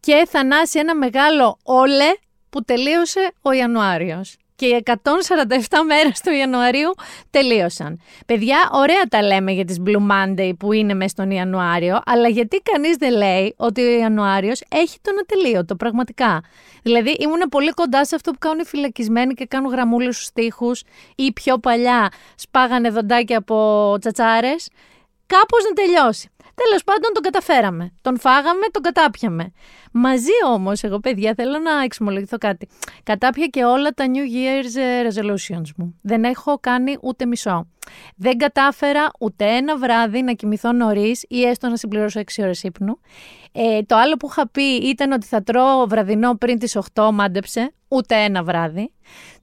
και θανάσει ένα μεγάλο όλε που τελείωσε ο Ιανουάριος. Και οι 147 μέρες του Ιανουαρίου τελείωσαν. Παιδιά, ωραία τα λέμε για τις Blue Monday που είναι μέσα στον Ιανουάριο, αλλά γιατί κανείς δεν λέει ότι ο Ιανουάριος έχει τον ατελείωτο, πραγματικά; Δηλαδή, ήμουν πολύ κοντά σε αυτό που κάνουν οι φυλακισμένοι και κάνουν γραμμούλες στους τοίχους ή πιο παλιά σπάγανε δοντάκια από τσατσάρες κάπως να τελειώσει. Τέλος πάντων τον καταφέραμε. Τον φάγαμε, τον κατάπιαμε. Μαζί όμως, εγώ παιδιά θέλω να εξομολογηθώ κάτι. Κατάπια και όλα τα New Year's ε, resolutions μου. Δεν έχω κάνει ούτε μισό. Δεν κατάφερα ούτε ένα βράδυ να κοιμηθώ νωρίς ή έστω να συμπληρώσω 6 ώρες ύπνου. Ε, το άλλο που είχα πει ήταν ότι θα τρώω βραδινό πριν τις 8, μάντεψε, ούτε ένα βράδυ.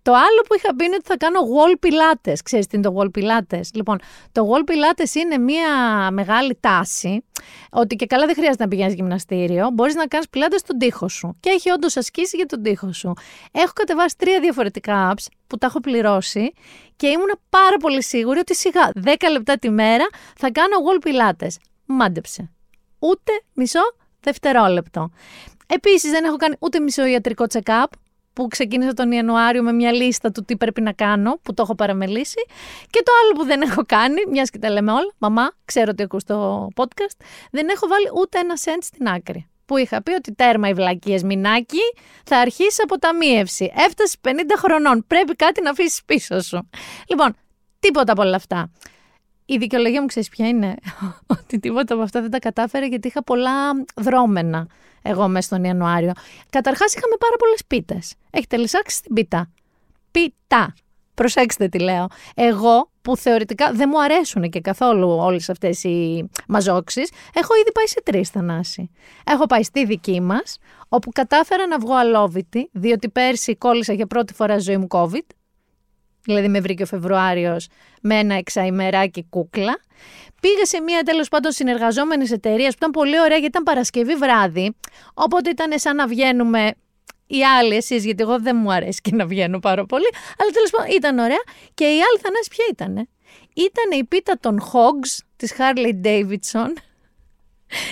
Το άλλο που είχα πει είναι ότι θα κάνω wall pilates. Ξέρεις τι είναι το wall pilates; Λοιπόν, το wall pilates είναι μια μεγάλη τάση ότι και καλά δεν χρειάζεται να πηγαίνεις γυμναστήριο. Μπορείς να κάνεις pilates στον τοίχο σου. Και έχει όντως ασκήσει για τον τοίχο σου. Έχω κατεβάσει τρία διαφορετικά apps που τα έχω πληρώσει και ήμουν πάρα πολύ σίγουρη ότι σιγά 10 λεπτά τη μέρα θα κάνω wall pilates. Μάντεψε. Ούτε μισό δευτερόλεπτο. Επίσης δεν έχω κάνει ούτε μισό ιατρικό check-up, που ξεκίνησα τον Ιανουάριο με μια λίστα του τι πρέπει να κάνω, που το έχω παραμελήσει. Και το άλλο που δεν έχω κάνει, μιας και τα λέμε όλα, μαμά, ξέρω ότι ακούς το podcast, δεν έχω βάλει ούτε ένα σέντ στην άκρη. Που είχα πει ότι τέρμα οι βλακίες μηνάκι, θα αρχίσει αποταμίευση. Έφτασες 50 χρονών. Πρέπει κάτι να αφήσεις πίσω σου. Λοιπόν, τίποτα από όλα αυτά. Η δικαιολογία μου ξέρεις ποια είναι; ότι τίποτα από αυτά δεν τα κατάφερε γιατί είχα πολλά δρόμενα εγώ μέσα στον Ιανουάριο. Καταρχάς είχαμε πάρα πολλές πίτες. Έχετε λησάξει την πίτα; Πίτα. Προσέξτε τι λέω. Εγώ που θεωρητικά δεν μου αρέσουν και καθόλου όλες αυτές οι μαζόξεις, έχω ήδη πάει σε τρεις θανάση. Έχω πάει στη δική μας, όπου κατάφερα να βγω αλόβητη, διότι πέρσι κόλλησα για πρώτη φορά ζωή μου COVID. Δηλαδή με βρήκε ο Φεβρουάριος με ένα εξαημεράκι κούκλα. Πήγα σε μία τέλος πάντων συνεργαζόμενης εταιρείας που ήταν πολύ ωραία γιατί ήταν Παρασκευή βράδυ. Οπότε ήταν σαν να βγαίνουμε οι άλλοι εσείς, γιατί εγώ δεν μου αρέσει και να βγαίνω πάρα πολύ. Αλλά τέλος πάντων ήταν ωραία. Και η άλλη θανάση ποια ήταν. Ήταν η πίτα των Hogs της Harley Davidson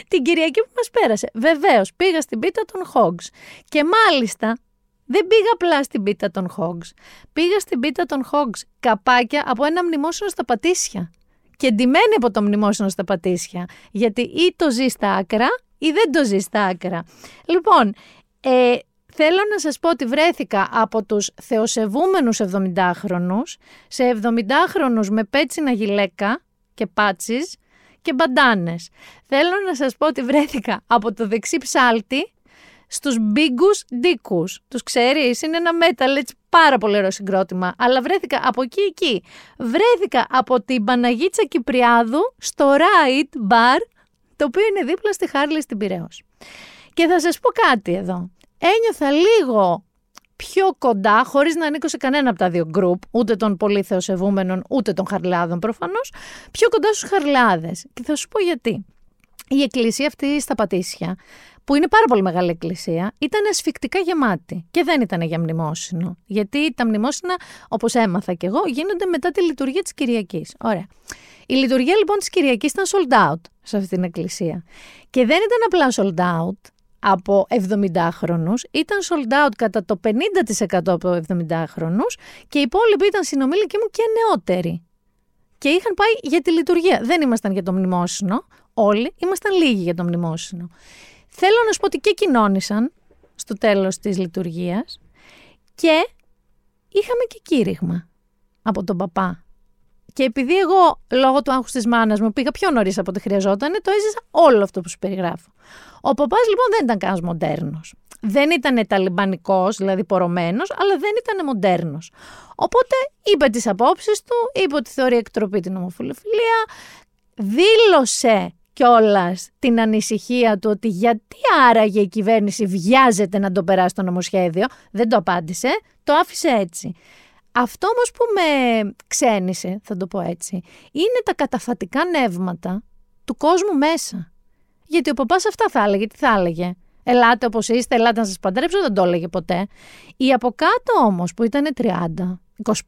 την Κυριακή που μας πέρασε. Βεβαίως, πήγα στην πίτα των Hogs. Και μάλιστα δεν πήγα απλά στην πίτα των Hogs. Πήγα στην πίτα των Hogs καπάκια από ένα μνημόσυνο στα πατήσια και ντυμένη από το μνημόσυνο στα πατήσια. Γιατί ή το ζεις στα άκρα ή δεν το ζεις στα άκρα. Λοιπόν, ε, θέλω να σας πω ότι βρέθηκα από τους θεοσεβούμενους 70χρονους σε 70χρονους με πέτσινα γυλαίκα και πάτσις και μπαντάνες. Θέλω να σας πω ότι βρέθηκα από το δεξί ψάλτη στους μπίγκους ντίκους. Τους ξέρεις, είναι ένα metal, έτσι πάρα πολύ ωραίο συγκρότημα. Αλλά βρέθηκα από εκεί εκεί. Βρέθηκα από την Παναγίτσα Κυπριάδου στο Right Bar, το οποίο είναι δίπλα στη Χάρλη στην Πυραιός. Και θα σας πω κάτι εδώ. Ένιωθα λίγο πιο κοντά, χωρίς να ανήκω σε κανένα από τα δύο γκρουπ, ούτε των πολύ θεοσεβούμενων, ούτε των χαρλάδων προφανώς, πιο κοντά στους χαρλάδες. Και θα σου πω γιατί. Η εκκλησία αυτή στα Πατήσια που είναι πάρα πολύ μεγάλη εκκλησία, ήταν ασφικτικά γεμάτη και δεν ήταν για μνημόσυνο. Γιατί τα μνημόσυνα, όπως έμαθα κι εγώ, γίνονται μετά τη λειτουργία της Κυριακής. Ωραία. Η λειτουργία λοιπόν της Κυριακής ήταν sold out σε αυτή την εκκλησία. Και δεν ήταν απλά sold out από 70χρονου, ήταν sold out κατά το 50% από 70χρονου και οι υπόλοιποι ήταν συνομήλικοι μου και νεότεροι. Και είχαν πάει για τη λειτουργία. Δεν ήμασταν για το μνημόσυνο, όλοι, ήμασταν λίγοι για το μνημόσυνο. Θέλω να σου πω ότι και κοινώνησαν στο τέλος της λειτουργίας και είχαμε και κήρυγμα από τον παπά. Και επειδή εγώ λόγω του άγχους της μάνας μου πήγα πιο νωρίς από ό,τι χρειαζόταν, το έζησα όλο αυτό που σου περιγράφω. Ο παπάς λοιπόν δεν ήταν κανένας μοντέρνος. Δεν ήταν ταλιμπανικός, δηλαδή πορωμένος, αλλά δεν ήταν μοντέρνος. Οπότε είπε τις απόψεις του, είπε ότι θεωρεί εκτροπή την ομοφιλοφιλία, δήλωσε κιόλας την ανησυχία του ότι γιατί άραγε η κυβέρνηση βιάζεται να το περάσει το νομοσχέδιο. Δεν το απάντησε, το άφησε έτσι. Αυτό όμως που με ξένησε, θα το πω έτσι, είναι τα καταφατικά νεύματα του κόσμου μέσα. Γιατί ο παπάς αυτά θα έλεγε, τι θα έλεγε; Ελάτε όπως είστε, ελάτε να σας παντρέψω, δεν το έλεγε ποτέ. Οι από κάτω όμως που ήταν 30,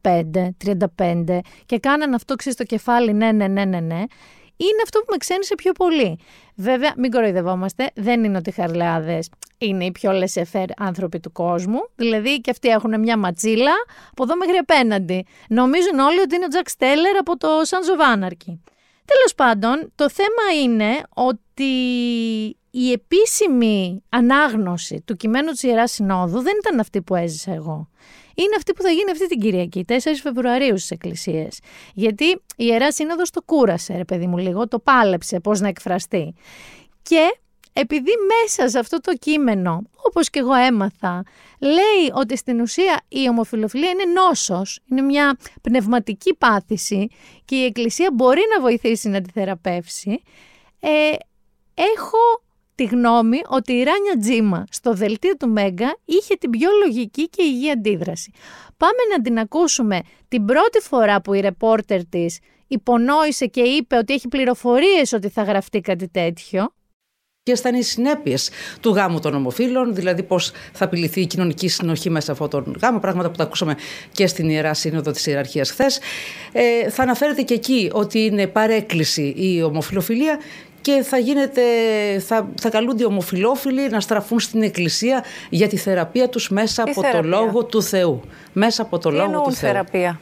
25, 35 και κάναν αυτό ξέρεις στο κεφάλι ναι, ναι, ναι, ναι, ναι, είναι αυτό που με ξένησε πιο πολύ. Βέβαια, μην κοροϊδευόμαστε, δεν είναι ότι οι χαρλεάδε είναι οι πιο λεσεφέρ άνθρωποι του κόσμου. Δηλαδή και αυτοί έχουν μια ματσίλα από εδώ μέχρι απέναντι. Νομίζουν όλοι ότι είναι ο Τζακ Στέλλερ από το Sons of Anarchy. Τέλος πάντων, το θέμα είναι ότι η επίσημη ανάγνωση του κειμένου της Ιεράς Συνόδου δεν ήταν αυτή που έζησα εγώ είναι αυτή που θα γίνει αυτή την Κυριακή, 4 Φεβρουαρίου στις εκκλησίες. Γιατί η Ιερά Σύνοδος το κούρασε, ρε παιδί μου, λίγο, το πάλεψε πώς να εκφραστεί. Και επειδή μέσα σε αυτό το κείμενο, όπως και εγώ έμαθα, λέει ότι στην ουσία η ομοφιλοφιλία είναι νόσος, είναι μια πνευματική πάθηση και η Εκκλησία μπορεί να βοηθήσει να τη θεραπεύσει, ε, έχω τη γνώμη ότι η Ράνια Τζίμα στο δελτίο του Μέγκα είχε την πιο λογική και υγιή αντίδραση. Πάμε να την ακούσουμε την πρώτη φορά που η ρεπόρτερ της υπονόησε και είπε ότι έχει πληροφορίες ότι θα γραφτεί κάτι τέτοιο. Και αισθάνει συνέπειες του γάμου των ομοφύλων, δηλαδή πώς θα απειληθεί η κοινωνική συνοχή μέσα από αυτόν τον γάμο, πράγματα που τα ακούσαμε και στην Ιερά Σύνοδο της Ιεραρχίας χθες. Ε, θα αναφέρεται και εκεί ότι είναι παρέκκληση η ομοφιλοφιλία και θα, γίνεται, θα, θα καλούνται οι ομοφιλόφιλοι να στραφούν στην εκκλησία για τη θεραπεία τους μέσα από το Λόγο του Θεού. Μέσα από το Λόγο του Θεού. θεραπεία;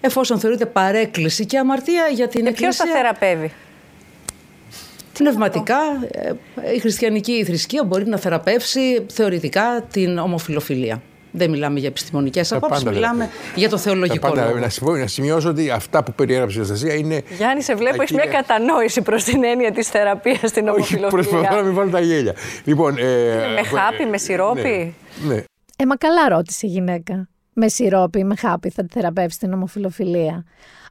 Εφόσον θεωρείται παρέκκληση και αμαρτία για την ε, εκκλησία... Ποιος θα θεραπεύει; Πνευματικά, ε, η χριστιανική θρησκεία μπορεί να θεραπεύσει θεωρητικά την ομοφιλοφιλία. Δεν μιλάμε για επιστημονικές απόψεις, μιλάμε για το θεολογικό πάντα, λόγο. Να, να σημειώσω ότι αυτά που περιέγραψε η Αναστασία είναι. Γιάννη, σε βλέπω, έχει μια κατανόηση προς την έννοια της θεραπείας στην ομοφυλοφιλία. Προσπαθώ να μην βάλω τα γέλια. Λοιπόν, ε, με χάπι, με σιρόπι; Ναι, ναι. Ε, μα καλά ρώτησε η γυναίκα. Με σιρόπι, με χάπι θα τη θεραπεύσει την ομοφιλοφιλία.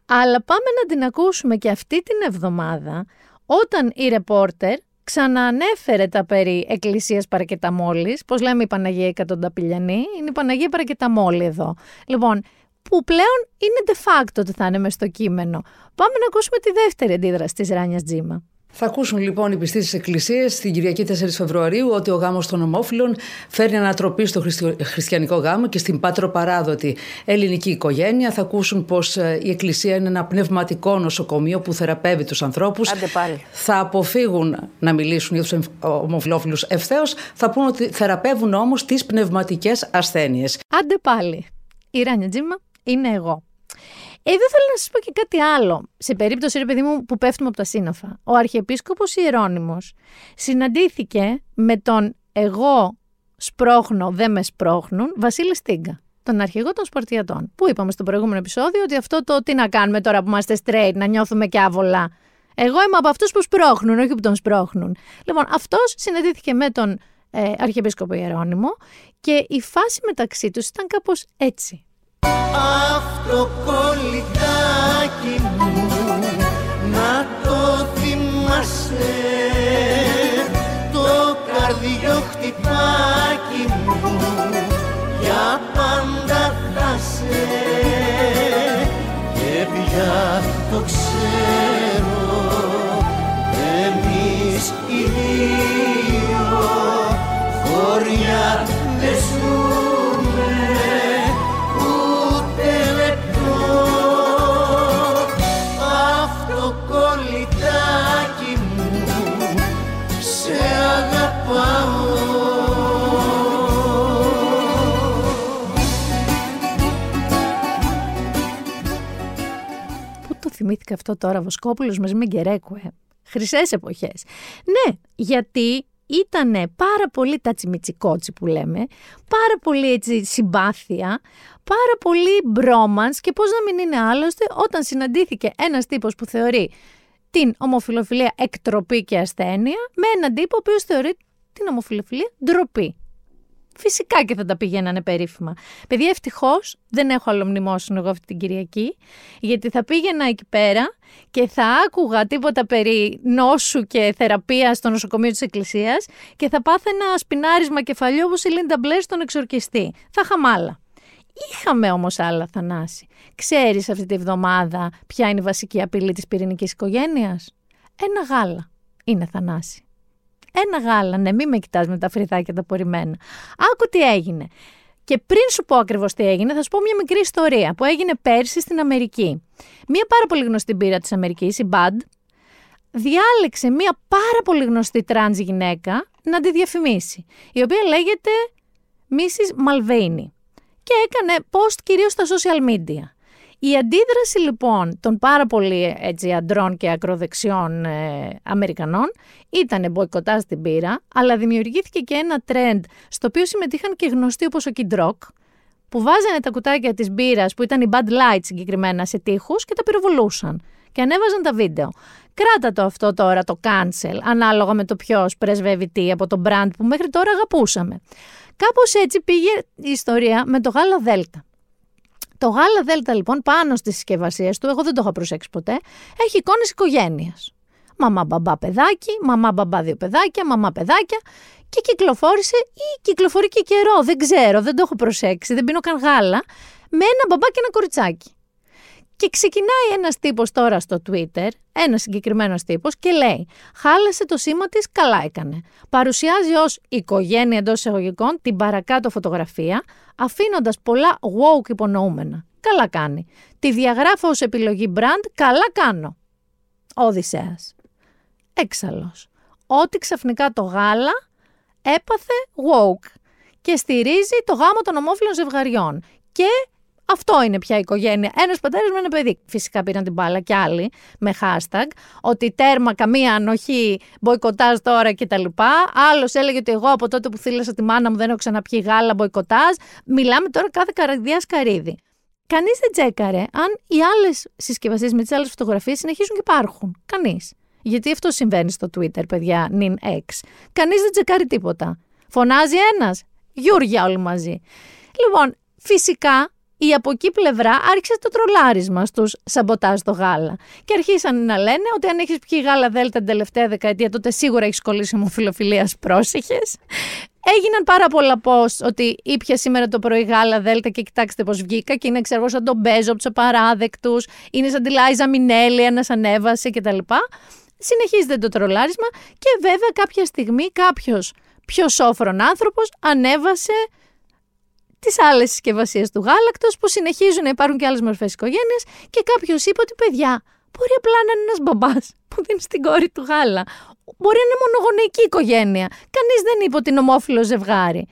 Αλλά πάμε να την ακούσουμε και αυτή την εβδομάδα όταν η ρεπόρτερ ξαναανέφερε τα περί Εκκλησίας Παρακεταμόλης, πώς λέμε η Παναγία Εκατονταπηλιανή, είναι η Παναγία Παρακεταμόλη εδώ. Λοιπόν, που πλέον είναι de facto ότι θα είναι μες στο κείμενο. Πάμε να ακούσουμε τη δεύτερη αντίδραση της Ράνιας Τζίμα. Θα ακούσουν λοιπόν οι πιστοί της Εκκλησίας την Κυριακή 4 Φεβρουαρίου ότι ο γάμος των ομόφυλων φέρνει ανατροπή στο χριστιανικό γάμο και στην πατροπαράδοτη ελληνική οικογένεια. Θα ακούσουν πως ε, η Εκκλησία είναι ένα πνευματικό νοσοκομείο που θεραπεύει τους ανθρώπους. Θα αποφύγουν να μιλήσουν για τους ομοφυλόφιλους ευθέως. Θα πούν ότι θεραπεύουν όμως τις πνευματικές ασθένειες. Άντε πάλι. Η Ράνια Τζίμα είναι εγώ. Εδώ θέλω να σας πω και κάτι άλλο. Σε περίπτωση, ρε παιδί μου, που πέφτουμε από τα σύννεφα. Ο Αρχιεπίσκοπος Ιερώνυμος συναντήθηκε με τον εγώ σπρώχνω, δεν με σπρώχνουν, Βασίλη Στίγκα, τον αρχηγό των Σπαρτιατών. Που είπαμε στο προηγούμενο επεισόδιο ότι αυτό το τι να κάνουμε τώρα που είμαστε straight, να νιώθουμε και άβολα. Εγώ είμαι από αυτούς που σπρώχνουν, όχι που τον σπρώχνουν. Λοιπόν, αυτός συναντήθηκε με τον ε, Αρχιεπίσκοπο Ιερώνυμο και η φάση μεταξύ τους ήταν κάπως έτσι αυτοκολλητάκι μου να το θυμάσαι. Το καρδιοχτυπάκι μου για πάντα θα σε. Και πια το ξέρω εμείς οι δύο χωριά δεν θυμήθηκα αυτό τώρα, Βοσκόπουλος μαζί με Γκερέκουε. Χρυσές εποχές. Ναι, γιατί ήταν πάρα πολύ τατσιμιτσικότσι που λέμε, πάρα πολύ έτσι συμπάθεια, πάρα πολύ μπρόμανς και πώς να μην είναι άλλωστε όταν συναντήθηκε ένας τύπος που θεωρεί την ομοφιλοφιλία εκτροπή και ασθένεια με έναν τύπο ο οποίος θεωρεί την ομοφιλοφιλία ντροπή. Φυσικά και θα τα πηγαίνανε περίφημα. Παιδιά, ευτυχώς δεν έχω άλλο μνημόσυνο εγώ αυτή την Κυριακή, γιατί θα πήγαινα εκεί πέρα και θα άκουγα τίποτα περί νόσου και θεραπείας στο νοσοκομείο της Εκκλησίας και θα πάθαινα σπινάρισμα κεφαλιού όπως η Λίντα Μπλερ στον εξορκιστή. Θα είχα μάλα. Είχαμε όμως άλλα, Θανάση. Ξέρεις αυτή τη βδομάδα ποια είναι η βασική απειλή της πυρηνικής οικογένειας; Ένα γάλα είναι, Θανάση. Ένα γάλα, ναι, μην με κοιτάς με τα φρυδάκια τα απορριμμένα. Άκου τι έγινε. Και πριν σου πω ακριβώς τι έγινε, θα σου πω μια μικρή ιστορία που έγινε πέρσι στην Αμερική. Μια πάρα πολύ γνωστή μπύρα της Αμερικής, η Bud, διάλεξε μια πάρα πολύ γνωστή τρανς γυναίκα να τη διαφημίσει, η οποία λέγεται Mrs. Mulvaney και έκανε post κυρίως στα social media. Η αντίδραση λοιπόν των πάρα πολύ έτσι, αντρών και ακροδεξιών ε, Αμερικανών ήταν μποϊκοτά στην πύρα, αλλά δημιουργήθηκε και ένα trend στο οποίο συμμετείχαν και γνωστοί όπως ο Kid Rock, που βάζανε τα κουτάκια της μπύρας που ήταν η Bud Light συγκεκριμένα σε τείχους και τα πυροβολούσαν και ανέβαζαν τα βίντεο. Κράτα το αυτό τώρα το cancel, ανάλογα με το ποιος πρεσβεύει τι από το brand που μέχρι τώρα αγαπούσαμε. Κάπως έτσι πήγε η ιστορία με το γάλα Δέλτα. Το γάλα Δέλτα λοιπόν πάνω στις συσκευασίες του, εγώ δεν το είχα προσέξει ποτέ, έχει εικόνες οικογένειας. Μαμά μπαμπά παιδάκι, μαμά μπαμπά δύο παιδάκια, μαμά παιδάκια και κυκλοφόρησε ή κυκλοφορεί και καιρό, δεν ξέρω, δεν το έχω προσέξει, δεν πίνω καν γάλα, με ένα μπαμπά και ένα κοριτσάκι. Και ξεκινάει ένας τύπος τώρα στο Twitter, ένας συγκεκριμένος τύπος και λέει «Χάλασε το σήμα της, καλά έκανε». Παρουσιάζει ως οικογένεια εντός εισαγωγικών την παρακάτω φωτογραφία, αφήνοντας πολλά woke υπονοούμενα. Καλά κάνει. Τη διαγράφω ως επιλογή brand, καλά κάνω. Οδυσσέας. Έξαλλος. Ότι ξαφνικά το γάλα έπαθε woke και στηρίζει το γάμο των ομόφυλων ζευγαριών. Και αυτό είναι πια η οικογένεια. Ένας πατέρας με ένα παιδί. Φυσικά πήραν την μπάλα κι άλλοι με hashtag. Ότι τέρμα, καμία ανοχή, μποϊκοτάζ τώρα κτλ. Άλλος έλεγε ότι εγώ από τότε που θύλασα τη μάνα μου δεν έχω ξαναπιεί γάλα, μποϊκοτάζ. Μιλάμε τώρα κάθε καρδιάς σκαρίδι. Κανείς δεν τσέκαρε αν οι άλλες συσκευασίε με τις άλλες φωτογραφίες συνεχίζουν και υπάρχουν. Κανείς. Γιατί αυτό συμβαίνει στο Twitter, παιδιά, νυν X. Κανείς δεν τσεκάρει τίποτα. Φωνάζει ένας. Γιούργια όλοι μαζί. Λοιπόν, φυσικά η από εκεί πλευρά άρχισε το τρολάρισμα στους σαμποτάζ το γάλα. Και αρχίσαν να λένε ότι αν έχεις πιει γάλα Δέλτα την τελευταία δεκαετία, τότε σίγουρα έχεις κολλήσει φιλοφιλία πρόσεχες. Έγιναν πάρα πολλά πώ ότι ήπια σήμερα το πρωί γάλα Δέλτα και κοιτάξτε πώς βγήκα και είναι ξέρω σαν τον Μπέζο από του απαράδεκτου, είναι σαν τη Λάιζα Μινέλη, ένας ανέβασε κτλ. Συνεχίζεται το τρολάρισμα και βέβαια κάποια στιγμή κάποιος πιο σόφρον άνθρωπος ανέβασε τις άλλες συσκευασίες του γάλακτος που συνεχίζουν να υπάρχουν και άλλες μορφές οικογένειας και κάποιος είπε ότι παιδιά, μπορεί απλά να είναι ένας μπαμπάς που δίνει στην κόρη του γάλα. Μπορεί να είναι μονογονεϊκή οικογένεια. Κανείς δεν είπε ότι είναι ομόφυλο ζευγάρι.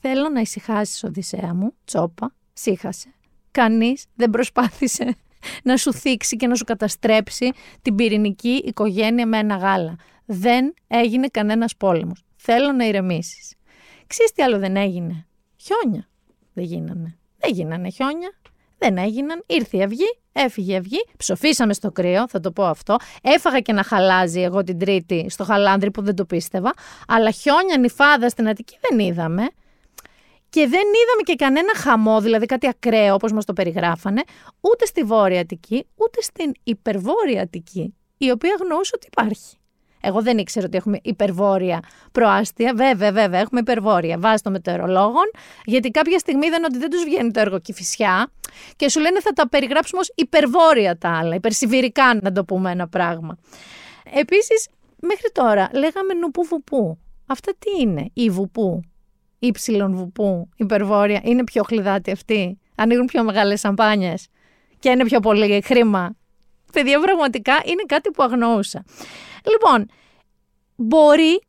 Θέλω να ησυχάσεις, Οδυσσέα μου, τσόπα, σύχασε. Κανείς δεν προσπάθησε να σου θίξει και να σου καταστρέψει την πυρηνική οικογένεια με ένα γάλα. Δεν έγινε κανένας πόλεμος. Θέλω να ηρεμήσεις. Ξέρεις τι άλλο δεν έγινε. Χιόνια δεν γίνανε. Δεν γίνανε χιόνια. Δεν έγιναν. Ήρθε η αυγή, έφυγε η αυγή. Ψοφήσαμε στο κρύο, θα το πω αυτό. Έφαγα και να χαλάζει εγώ την Τρίτη στο χαλάνδρι που δεν το πίστευα. Αλλά χιόνια νυφάδα στην Αττική δεν είδαμε. Και δεν είδαμε και κανένα χαμό, δηλαδή κάτι ακραίο όπως μας το περιγράφανε, ούτε στη Βόρεια Αττική, ούτε στην Υπερβόρεια Αττική, η οποία γνωρούσε ότι υπάρχει. Εγώ δεν ήξερα ότι έχουμε υπερβόρεια προάστια. Βέβαια, βέβαια, έχουμε υπερβόρεια βάσει των μετεωρολόγων, γιατί κάποια στιγμή είδαν ότι δεν τους βγαίνει το έργο κυφισιά και σου λένε θα τα περιγράψουμε ως υπερβόρεια τα άλλα, υπερσιβηρικά να το πούμε ένα πράγμα. Επίσης, μέχρι τώρα λέγαμε νουπού βουπού. Αυτά τι είναι, η βουπού, ύψιλον βουπού, υπερβόρεια, είναι πιο χλιδάτη αυτή, ανοίγουν πιο μεγάλες σαμπάνιες και είναι πιο πολύ χρήμα. Παιδιά, πραγματικά είναι κάτι που αγνοούσα. Λοιπόν, μπορεί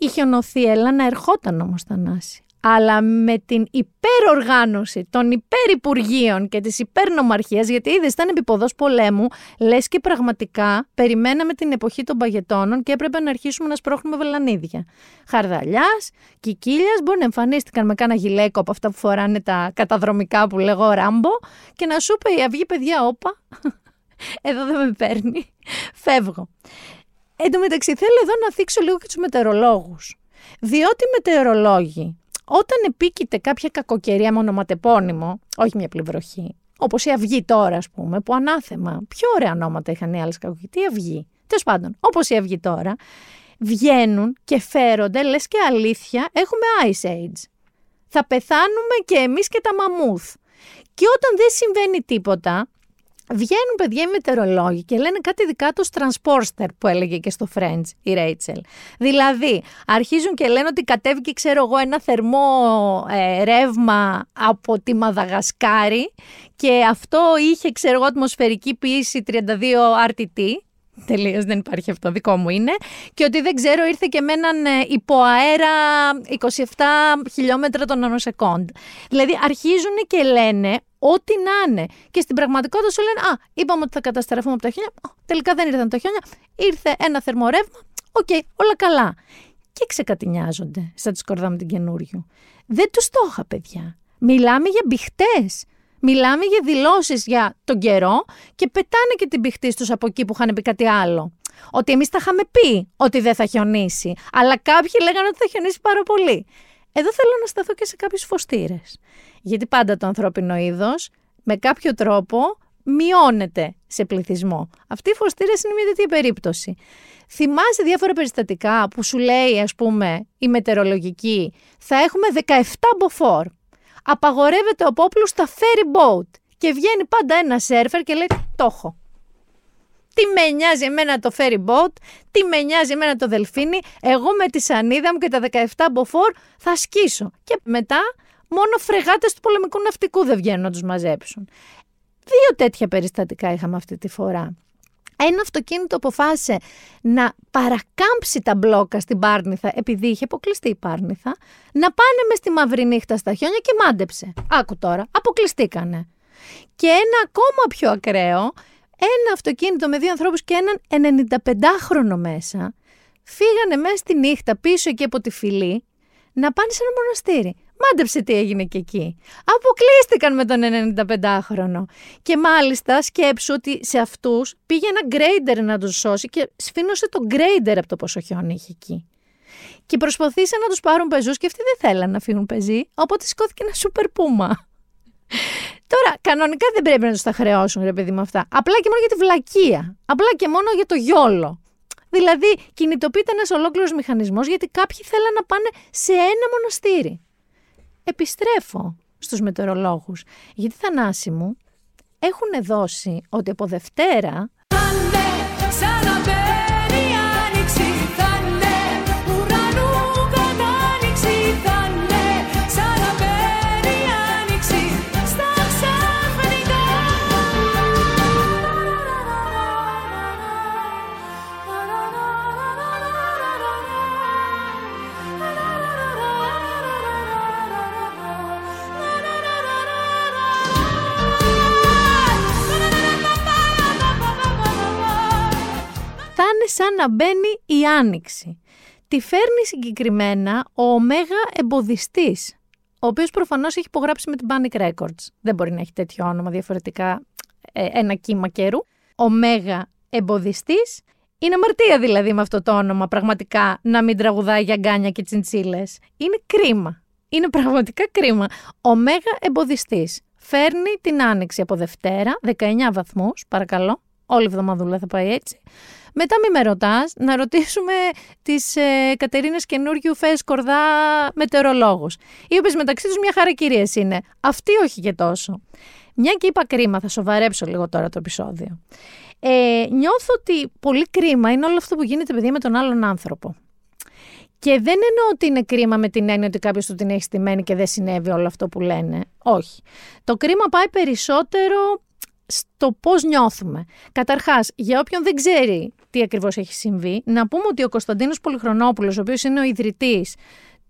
η χιονοθύελα να ερχόταν όμως Θανάση. Αλλά με την υπεροργάνωση των υπερυπουργείων και της υπερνομαρχίας, γιατί είδες ήταν επιποδός πολέμου, λες και πραγματικά περιμέναμε την εποχή των παγετώνων και έπρεπε να αρχίσουμε να σπρώχνουμε βελανίδια. Χαρδαλιάς, κικίλιας, μπορεί να εμφανίστηκαν με κάνα γυλαίκο από αυτά που φοράνε τα καταδρομικά που λέγω ράμπο και να σου είπε η αυγή παιδιά όπα, εδώ δεν με παίρνει, φεύγω. Εν τω μεταξύ θέλω εδώ να θίξω λίγο και τους μετεωρολόγους. Διότι οι μετεωρολόγοι όταν επίκειται κάποια κακοκαιρία με ονοματεπώνυμο, όχι μια πληβροχή, όπως η Αυγή τώρα, ας πούμε, που ανάθεμα. Πιο ωραία ονόματα είχαν οι άλλες κακοκαιρίες. Τι Αυγή. Τέλος πάντων, όπως η Αυγή τώρα, βγαίνουν και φέρονται, λες και αλήθεια, έχουμε Ice Age. Θα πεθάνουμε και εμείς και τα μαμούθ. Και όταν δεν συμβαίνει τίποτα, Βγαίνουν παιδιά οι μετεωρολόγοι και λένε κάτι δικά τους transporter που έλεγε και στο French η Ρέιτσελ. Δηλαδή, αρχίζουν και λένε ότι κατέβηκε, ξέρω εγώ, ένα θερμό ε, ρεύμα από τη Μαδαγασκάρη και αυτό είχε, ξέρω εγώ, ατμοσφαιρική πίεση 32 RTT. Τελείως δεν υπάρχει αυτό, δικό μου είναι. Και ότι δεν ξέρω, ήρθε και με έναν ε, υποαέρα 27 χιλιόμετρα τον ανοσεκόντ. Δηλαδή αρχίζουν και λένε ό,τι να είναι. Και στην πραγματικότητα σου λένε Α, είπαμε ότι θα καταστραφούμε από τα χιόνια. Τελικά δεν ήρθαν τα χιόνια. Ήρθε ένα θερμορεύμα. Οκ, όλα καλά. Και ξεκατηνιάζονται σαν τη σκορδά με την καινούριο. Δεν τους το είχα, παιδιά. Μιλάμε για μπιχτές. Μιλάμε για δηλώσεις για τον καιρό και πετάνε και την μπιχτή τους από εκεί που είχαν πει κάτι άλλο. Ότι εμείς τα είχαμε πει ότι δεν θα χιονίσει. Αλλά κάποιοι λέγανε ότι θα χιονίσει πάρα πολύ. Εδώ θέλω να σταθώ και σε κάποιους φωστήρες. Γιατί πάντα το ανθρώπινο είδος με κάποιο τρόπο μειώνεται σε πληθυσμό. Αυτή η φωστήρα είναι μια τέτοια περίπτωση. Θυμάσαι διάφορα περιστατικά που σου λέει, ας πούμε, η μετεωρολογική, θα έχουμε 17 μποφόρ. Απαγορεύεται ο πόπλου στα ferry boat και βγαίνει πάντα ένα σέρφερ και λέει το έχω. Τι με νοιάζει εμένα το ferry boat, τι με νοιάζει εμένα το δελφίνι, εγώ με τη σανίδα μου και τα 17 μποφόρ θα σκίσω. Και μετά μόνο φρεγάτες του πολεμικού ναυτικού δεν βγαίνουν να τους μαζέψουν. Δύο τέτοια περιστατικά είχαμε αυτή τη φορά. Ένα αυτοκίνητο αποφάσισε να παρακάμψει τα μπλόκα στην Πάρνηθα, επειδή είχε αποκλειστεί η Πάρνηθα, να πάνε μες στη μαύρη νύχτα στα χιόνια και μάντεψε. Άκου τώρα, αποκλειστήκανε. Και ένα ακόμα πιο ακραίο, ένα αυτοκίνητο με δύο ανθρώπους και έναν 95χρονο μέσα, φύγανε μέσα στη νύχτα πίσω εκεί από τη φυλή, να πάνε σε ένα μοναστήρι. Μάντεψε τι έγινε και εκεί. Αποκλείστηκαν με τον 95χρονο. Και μάλιστα σκέψου ότι σε αυτούς πήγε ένα γκρέιντερ να τους σώσει και σφίνωσε τον γκρέιντερ από το πόσο χιόνι είχε εκεί. Και προσπαθήσαν να τους πάρουν πεζούς και αυτοί δεν θέλαν να φύγουν πεζοί, οπότε σηκώθηκε ένα σούπερ πούμα. Τώρα, κανονικά δεν πρέπει να τους τα χρεώσουν, ρε παιδί με αυτά. Απλά και μόνο για τη βλακεία. Απλά και μόνο για το γιόλο. Δηλαδή, κινητοποιείται ένας ολόκληρος μηχανισμός γιατί κάποιοι θέλαν να πάνε σε ένα μοναστήρι επιστρέφω στους μετεωρολόγους. Γιατί θανάση μου έχουν δώσει ότι από Δευτέρα σαν να μπαίνει η άνοιξη. Τη φέρνει συγκεκριμένα ο Ωμέγα εμποδιστής, ο οποίος προφανώς έχει υπογράψει με την Panic Records. Δεν μπορεί να έχει τέτοιο όνομα διαφορετικά ε, ένα κύμα καιρού. Ωμέγα εμποδιστής. Είναι αμαρτία δηλαδή με αυτό το όνομα πραγματικά να μην τραγουδάει για γκάνια και τσιντσίλες. Είναι κρίμα. Είναι πραγματικά κρίμα. Ωμέγα εμποδιστής. Φέρνει την άνοιξη από Δευτέρα, 19 βαθμούς, παρακαλώ. Όλη η εβδομαδούλα θα πάει έτσι. Μετά μη με ρωτάς, να ρωτήσουμε τις ε, Κατερίνες καινούριου Φέ Κορδά μετεωρολόγους. Οι οποίες μεταξύ τους μια χαρά κυρίες είναι. Αυτοί όχι και τόσο. Μια και είπα κρίμα, θα σοβαρέψω λίγο τώρα το επεισόδιο. Ε, νιώθω ότι πολύ κρίμα είναι όλο αυτό που γίνεται παιδί με τον άλλον άνθρωπο. Και δεν εννοώ ότι είναι κρίμα με την έννοια ότι κάποιος του την έχει στημένη και δεν συνέβη όλο αυτό που λένε. Όχι. Το κρίμα πάει περισσότερο στο πώς νιώθουμε. Καταρχάς, για όποιον δεν ξέρει τι ακριβώς έχει συμβεί, να πούμε ότι ο Κωνσταντίνος Πολυχρονόπουλος, ο οποίος είναι ο ιδρυτής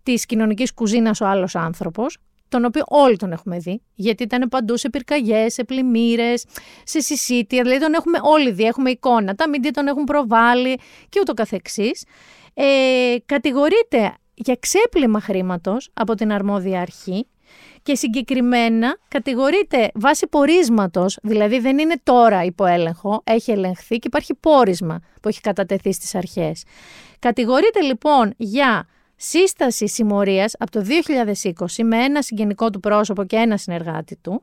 της κοινωνικής κουζίνας ο άλλος άνθρωπος, τον οποίο όλοι τον έχουμε δει, γιατί ήταν παντού σε πυρκαγιές, σε πλημμύρες, σε συσίτια, δηλαδή τον έχουμε όλοι δει, έχουμε εικόνα, τα μίντια τον έχουν προβάλει και ούτω καθεξής. Ε, κατηγορείται για ξέπλυμα χρήματος από την αρμόδια αρχή, και συγκεκριμένα κατηγορείται βάσει πορίσματος, δηλαδή δεν είναι τώρα υπό έλεγχο, έχει ελεγχθεί και υπάρχει πόρισμα που έχει κατατεθεί στις αρχές. Κατηγορείται λοιπόν για σύσταση συμμορίας από το 2020 με ένα συγγενικό του πρόσωπο και ένα συνεργάτη του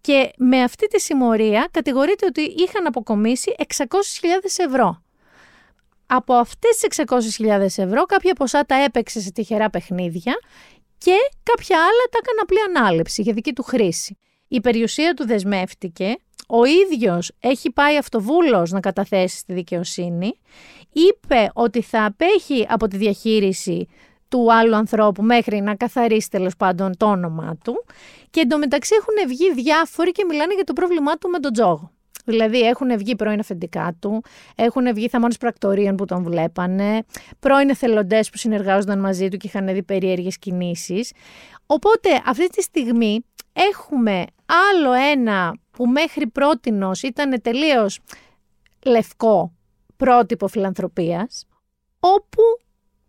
και με αυτή τη συμμορία κατηγορείται ότι είχαν αποκομίσει 600.000 ευρώ. Από αυτές τις 600.000 ευρώ κάποια ποσά τα έπαιξε σε τυχερά παιχνίδια και κάποια άλλα τα έκανε απλή ανάληψη για δική του χρήση. Η περιουσία του δεσμεύτηκε, ο ίδιος έχει πάει αυτοβούλος να καταθέσει στη δικαιοσύνη, είπε ότι θα απέχει από τη διαχείριση του άλλου ανθρώπου μέχρι να καθαρίσει τέλος πάντων το όνομά του και εντωμεταξύ έχουν βγει διάφοροι και μιλάνε για το πρόβλημά του με τον τζόγο. Δηλαδή έχουν βγει πρώην αφεντικά του, έχουν βγει θαμώνες πρακτορείων που τον βλέπανε, πρώην εθελοντές που συνεργάζονταν μαζί του και είχαν δει περίεργες κινήσεις. Οπότε αυτή τη στιγμή έχουμε άλλο ένα που μέχρι πρότινος ήταν τελείως λευκό πρότυπο φιλανθρωπίας, όπου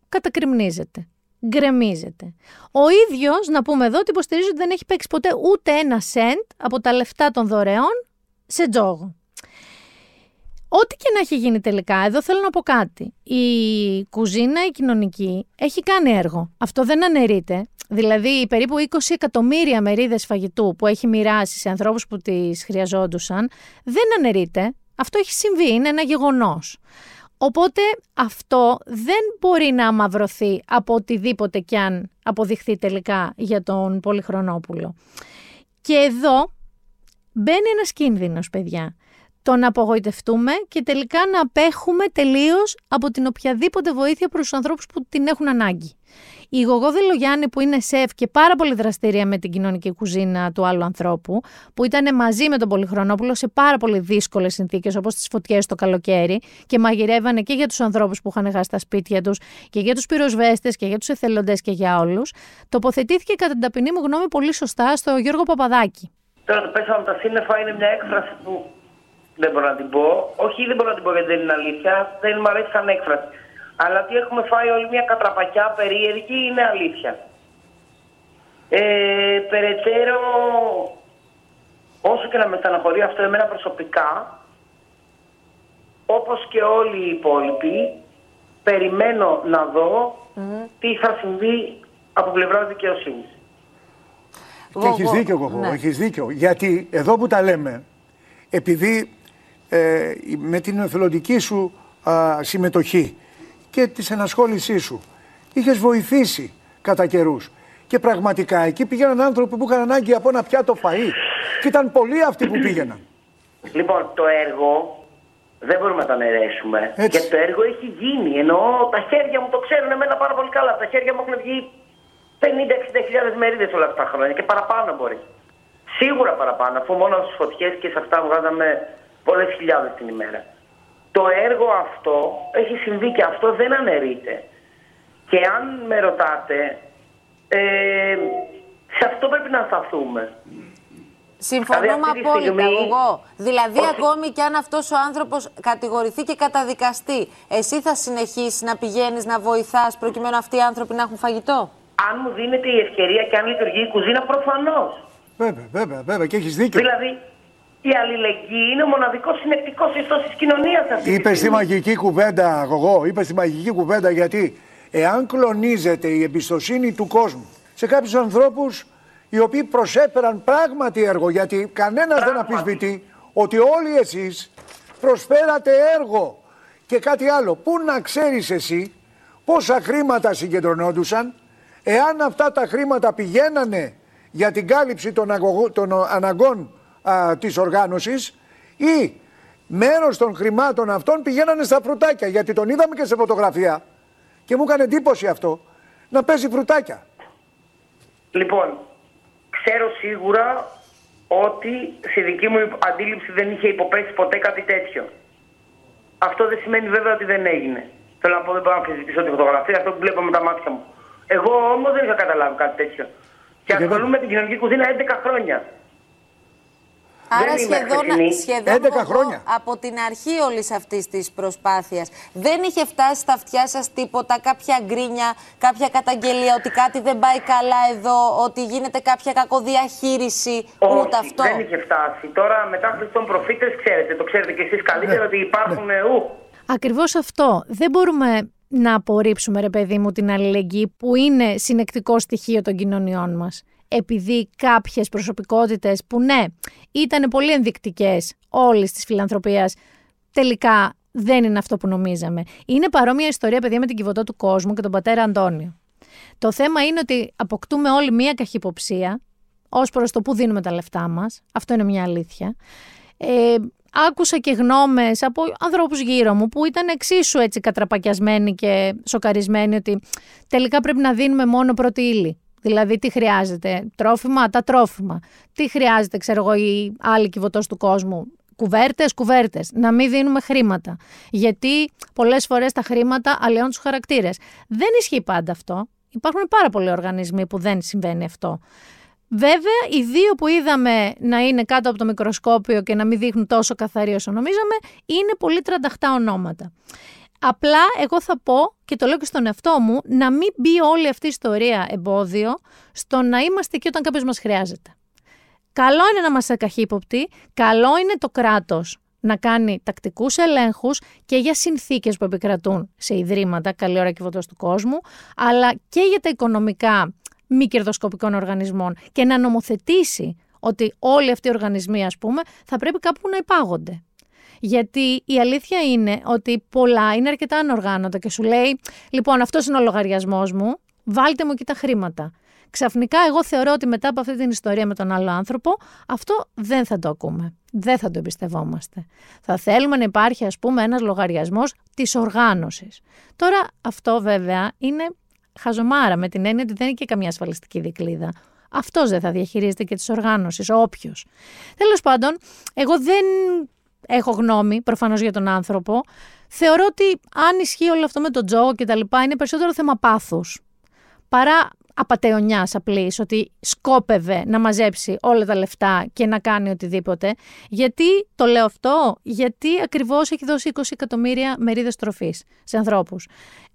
κατακριμνίζεται, γκρεμίζεται. Ο ίδιος, να πούμε εδώ, ότι υποστηρίζει ότι δεν έχει παίξει ποτέ ούτε ένα σεντ από τα λεφτά των δωρεών σε τζόγο. Ό,τι και να έχει γίνει τελικά, εδώ θέλω να πω κάτι. Η κουζίνα, η κοινωνική, έχει κάνει έργο. Αυτό δεν αναιρείται. Δηλαδή, περίπου 20 εκατομμύρια μερίδες φαγητού που έχει μοιράσει σε ανθρώπους που τις χρειαζόντουσαν, δεν αναιρείται. Αυτό έχει συμβεί, είναι ένα γεγονός. Οπότε αυτό δεν μπορεί να αμαυρωθεί από οτιδήποτε κι αν αποδειχθεί τελικά για τον Πολυχρονόπουλο. Και εδώ μπαίνει ένας κίνδυνος, παιδιά. Το να απογοητευτούμε και τελικά να απέχουμε τελείως από την οποιαδήποτε βοήθεια προς τους ανθρώπους που την έχουν ανάγκη. Η Γογό Δηλογιάννη που είναι σεφ και πάρα πολύ δραστήρια με την κοινωνική κουζίνα του άλλου ανθρώπου, που ήταν μαζί με τον Πολυχρονόπουλο σε πάρα πολύ δύσκολες συνθήκες όπως τις φωτιές το καλοκαίρι και μαγειρεύανε και για τους ανθρώπους που είχαν χάσει τα σπίτια τους και για τους πυροσβέστες και για τους εθελοντές και για όλους, τοποθετήθηκε κατά την ταπεινή μου γνώμη πολύ σωστά στο Γιώργο Παπαδάκη. Τώρα το πέσαμε από τα σύννεφα είναι μια έκφραση που δεν μπορώ να την πω. Όχι, δεν μπορώ να την πω γιατί δεν είναι αλήθεια. Δεν μου αρέσει σαν έκφραση. Αλλά ότι έχουμε φάει όλη μια κατραπακιά περίεργη είναι αλήθεια. Ε, περαιτέρω, όσο και να με στεναχωρεί αυτό εμένα προσωπικά, όπως και όλοι οι υπόλοιποι, περιμένω να δω τι θα συμβεί από πλευράς δικαιοσύνης. Και έχεις δίκιο, Κοκό, Ναι. έχεις δίκιο. Γιατί εδώ που τα λέμε, επειδή ε, με την εθελοντική σου α, συμμετοχή και της ενασχόλησής σου είχες βοηθήσει κατά καιρούς. Και πραγματικά εκεί πήγαιναν άνθρωποι που είχαν ανάγκη από ένα πιάτο φαΐ. Και ήταν πολλοί αυτοί που πήγαιναν. Λοιπόν, το έργο δεν μπορούμε να το αναιρέσουμε. Έτσι. Και το έργο έχει γίνει. Εννοώ τα χέρια μου το ξέρουν εμένα πάρα πολύ καλά. Τα χέρια μου έχουν βγει 50-60 χιλιάδες μερίδες όλα αυτά τα χρόνια και παραπάνω μπορεί. Σίγουρα παραπάνω, αφού μόνο στις φωτιές και σε αυτά βγάζαμε πολλές χιλιάδες την ημέρα. Το έργο αυτό έχει συμβεί και αυτό δεν αναιρείται. Και αν με ρωτάτε, ε, σε αυτό πρέπει να σταθούμε. Συμφωνούμε Δηλαδή, αυτή τη απόλυτα, στιγμή- εγώ. Δηλαδή, Όχι. ακόμη και αν αυτός ο άνθρωπος κατηγορηθεί και καταδικαστεί, εσύ θα συνεχίσεις να πηγαίνεις να βοηθάς προκειμένου αυτοί οι άνθρωποι να έχουν φαγητό; Αν μου δίνεται η ευκαιρία και αν λειτουργεί η κουζίνα, προφανώς. Βέβαια, βέβαια, βέβαια και έχεις δίκιο. Δηλαδή, η αλληλεγγύη είναι ο μοναδικός συνεκτικός ιστός της κοινωνίας αυτή. Είπες τη στη στιγμή. μαγική κουβέντα, αγωγό, είπες στη μαγική κουβέντα γιατί εάν κλονίζεται η εμπιστοσύνη του κόσμου σε κάποιους ανθρώπους οι οποίοι προσέφεραν πράγματι έργο, γιατί κανένας δεν Πράγματι. αμφισβητεί ότι όλοι εσείς προσφέρατε έργο και κάτι άλλο. Πού να ξέρεις εσύ πόσα χρήματα συγκεντρωνόντουσαν, εάν αυτά τα χρήματα πηγαίνανε για την κάλυψη των, αγωγού- των αναγκών α, της οργάνωσης ή μέρος των χρημάτων αυτών πηγαίνανε στα φρουτάκια. Γιατί τον είδαμε και σε φωτογραφία και μου έκανε εντύπωση αυτό να παίζει φρουτάκια. Λοιπόν, ξέρω σίγουρα ότι στη δική μου αντίληψη δεν είχε υποπέσει ποτέ κάτι τέτοιο. Αυτό δεν σημαίνει βέβαια ότι δεν έγινε. Θέλω να πω, δεν μπορώ να αμφισβητήσω τη φωτογραφία, αυτό που βλέπω με τα μάτια μου. Εγώ όμως δεν είχα καταλάβει κάτι τέτοιο. Και Και ασχολούμαι με την κοινωνική κουζίνα 11 χρόνια. Άρα είμαι σχεδόν, χθεσινή. σχεδόν 11 εγώ, χρόνια. από την αρχή όλης αυτής της προσπάθειας δεν είχε φτάσει στα αυτιά σας τίποτα, κάποια γκρίνια, κάποια καταγγελία ότι κάτι δεν πάει καλά εδώ, ότι γίνεται κάποια κακοδιαχείριση, ούτε αυτό. δεν είχε φτάσει. Τώρα μετά Χριστόν προφήτες, ξέρετε, το ξέρετε κι εσείς καλύτερα ότι υπάρχουν ε, ου. Ακριβώς αυτό. Δεν μπορούμε να απορρίψουμε, ρε παιδί μου, την αλληλεγγύη που είναι συνεκτικό στοιχείο των κοινωνιών μας. Επειδή κάποιες προσωπικότητες που ναι, ήταν πολύ ενδεικτικές όλης της φιλανθρωπίας, τελικά δεν είναι αυτό που νομίζαμε. Είναι παρόμοια ιστορία, παιδιά, με την κυβωτό του κόσμου και τον πατέρα Αντώνιο. Το θέμα είναι ότι αποκτούμε όλοι μία καχυποψία ως προς το που δίνουμε τα λεφτά μας. Αυτό είναι μια αλήθεια. Ε, άκουσα και γνώμες από ανθρώπους γύρω μου που ήταν εξίσου έτσι κατραπακιασμένοι και σοκαρισμένοι ότι τελικά πρέπει να δίνουμε μόνο πρώτη ύλη. Δηλαδή, τι χρειάζεται, τρόφιμα, τα τρόφιμα. Τι χρειάζεται, ξέρω εγώ, η άλλη κυβωτός του κόσμου. Κουβέρτες, κουβέρτες. Να μην δίνουμε χρήματα. Γιατί πολλές φορές τα χρήματα αλλοιώνουν τους χαρακτήρες. Δεν ισχύει πάντα αυτό. Υπάρχουν πάρα πολλοί οργανισμοί που δεν συμβαίνει αυτό. Βέβαια, οι δύο που είδαμε να είναι κάτω από το μικροσκόπιο και να μην δείχνουν τόσο καθαροί όσο νομίζαμε, είναι πολύ τρανταχτά ονόματα. Απλά εγώ θα πω και το λέω και στον εαυτό μου να μην μπει όλη αυτή η ιστορία εμπόδιο στο να είμαστε εκεί όταν κάποιος μας χρειάζεται. Καλό είναι να είμαστε καχύποπτοι, καλό είναι το κράτος να κάνει τακτικούς ελέγχους και για συνθήκες που επικρατούν σε ιδρύματα, καλή ώρα και του κόσμου, αλλά και για τα οικονομικά μη κερδοσκοπικών οργανισμών και να νομοθετήσει ότι όλοι αυτοί οι οργανισμοί, ας πούμε, θα πρέπει κάπου να υπάγονται. Γιατί η αλήθεια είναι ότι πολλά είναι αρκετά ανοργάνωτα και σου λέει, λοιπόν, αυτός είναι ο λογαριασμός μου, βάλτε μου εκεί τα χρήματα. Ξαφνικά, εγώ θεωρώ ότι μετά από αυτή την ιστορία με τον άλλο άνθρωπο, αυτό δεν θα το ακούμε. Δεν θα το εμπιστευόμαστε. Θα θέλουμε να υπάρχει, ας πούμε, ένας λογαριασμός της οργάνωσης. Τώρα, αυτό βέβαια είναι χαζομάρα με την έννοια ότι δεν είναι και καμία ασφαλιστική δικλίδα. Αυτός δεν θα διαχειρίζεται και τη οργάνωση, όποιος. Τέλος πάντων, εγώ δεν έχω γνώμη προφανώς για τον άνθρωπο. Θεωρώ ότι αν ισχύει όλο αυτό με τον Τζο και τα λοιπά, είναι περισσότερο θέμα πάθους. Παρά απαταιωνιάς απλής, ότι σκόπευε να μαζέψει όλα τα λεφτά και να κάνει οτιδήποτε. Γιατί το λέω αυτό, γιατί ακριβώς έχει δώσει 20 εκατομμύρια μερίδες τροφής σε ανθρώπους.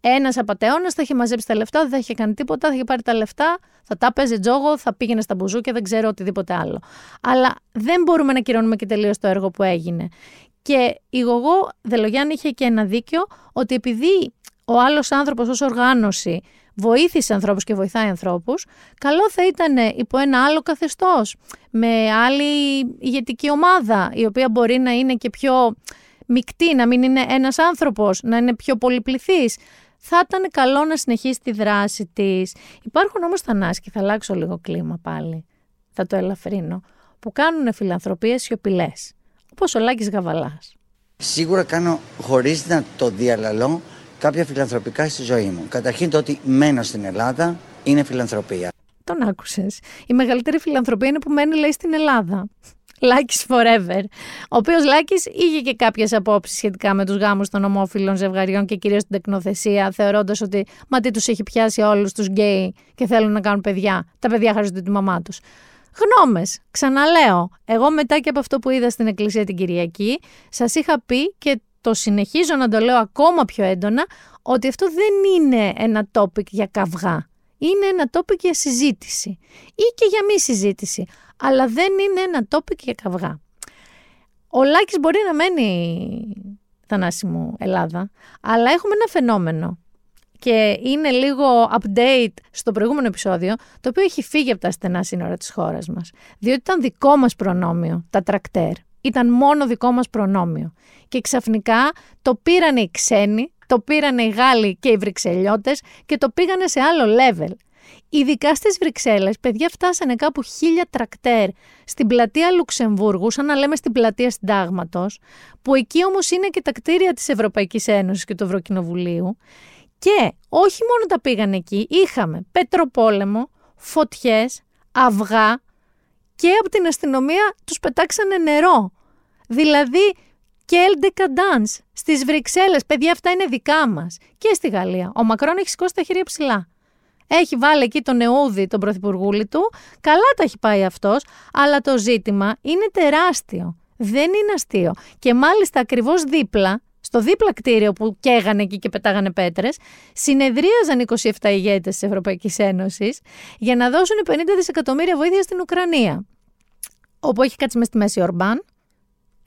Ένας απαταιώνας θα είχε μαζέψει τα λεφτά, δεν θα είχε κάνει τίποτα, θα είχε πάρει τα λεφτά, θα τα παίζει τζόγο, θα πήγαινε στα μπουζούκια, δεν ξέρω οτιδήποτε άλλο. Αλλά δεν μπορούμε να κυρώνουμε και τελείως το έργο που έγινε. Και η Γογό Δελογιάννη είχε και ένα δίκιο ότι επειδή ο άλλος άνθρωπος ως οργάνωση βοήθησε ανθρώπους και βοηθάει ανθρώπους, καλό θα ήταν υπό ένα άλλο καθεστώς, με άλλη ηγετική ομάδα, η οποία μπορεί να είναι και πιο μεικτή, να μην είναι ένας άνθρωπος, να είναι πιο πολυπληθής. Θα ήταν καλό να συνεχίσει τη δράση της. Υπάρχουν όμως θανάσι και θα αλλάξω λίγο κλίμα πάλι, θα το ελαφρύνω, που κάνουν φιλανθρωπίες σιωπηλές, όπως ο Λάκης Γαβαλάς. Σίγουρα κάνω χωρίς να το διαλαλώ κάποια φιλανθρωπικά στη ζωή μου. Καταρχήν το ότι μένω στην Ελλάδα είναι φιλανθρωπία. Τον άκουσες. Η μεγαλύτερη φιλανθρωπία είναι που μένει, λέει, στην Ελλάδα. Λάκης Forever. Ο οποίος Λάκης είχε και κάποιες απόψεις σχετικά με τους γάμους των ομόφυλων ζευγαριών και κυρίως την τεκνοθεσία, θεωρώντας ότι μα τι τους έχει πιάσει όλους τους γκέι και θέλουν να κάνουν παιδιά. Τα παιδιά χαρίζονται τη μαμά τους. Γνώμες. Ξαναλέω. Εγώ μετά και από αυτό που είδα στην Εκκλησία την Κυριακή, σας είχα πει και το συνεχίζω να το λέω ακόμα πιο έντονα, ότι αυτό δεν είναι ένα topic για καυγά. Είναι ένα topic για συζήτηση ή και για μη συζήτηση, αλλά δεν είναι ένα topic για καυγά. Ο Λάκης μπορεί να μένει, Θανάση μου, Ελλάδα, αλλά έχουμε ένα φαινόμενο και είναι λίγο update στο προηγούμενο επεισόδιο, το οποίο έχει φύγει από τα στενά σύνορα της χώρας μας. Διότι ήταν δικό μας προνόμιο, τα τρακτέρ ήταν μόνο δικό μας προνόμιο. Και ξαφνικά το πήρανε οι ξένοι, το πήρανε οι Γάλλοι και οι Βρυξελιώτες και το πήγανε σε άλλο level. Ειδικά στις Βρυξέλλες, παιδιά φτάσανε κάπου χίλια τρακτέρ στην πλατεία Λουξεμβούργου, σαν να λέμε στην πλατεία Συντάγματος, που εκεί όμως είναι και τα κτίρια της Ευρωπαϊκής Ένωσης και του Ευρωκοινοβουλίου. Και όχι μόνο τα πήγαν εκεί, είχαμε πετροπόλεμο, φωτιές, αυγά και από την αστυνομία τους πετάξανε νερό. Δηλαδή, και Dance στις Βρυξέλλες, παιδιά αυτά είναι δικά μας. Και στη Γαλλία. Ο Μακρόν έχει σηκώσει τα χέρια ψηλά. Έχει βάλει εκεί τον Εούδη, τον πρωθυπουργούλη του. Καλά τα έχει πάει αυτός, αλλά το ζήτημα είναι τεράστιο. Δεν είναι αστείο. Και μάλιστα ακριβώς δίπλα, στο δίπλα κτίριο που καίγανε εκεί και πετάγανε πέτρες, συνεδρίαζαν 27 ηγέτες της Ευρωπαϊκής Ένωσης για να δώσουν 50 δισεκατομμύρια βοήθεια στην Ουκρανία. Όπου έχει κάτσει μες στη μέση Ορμπάν,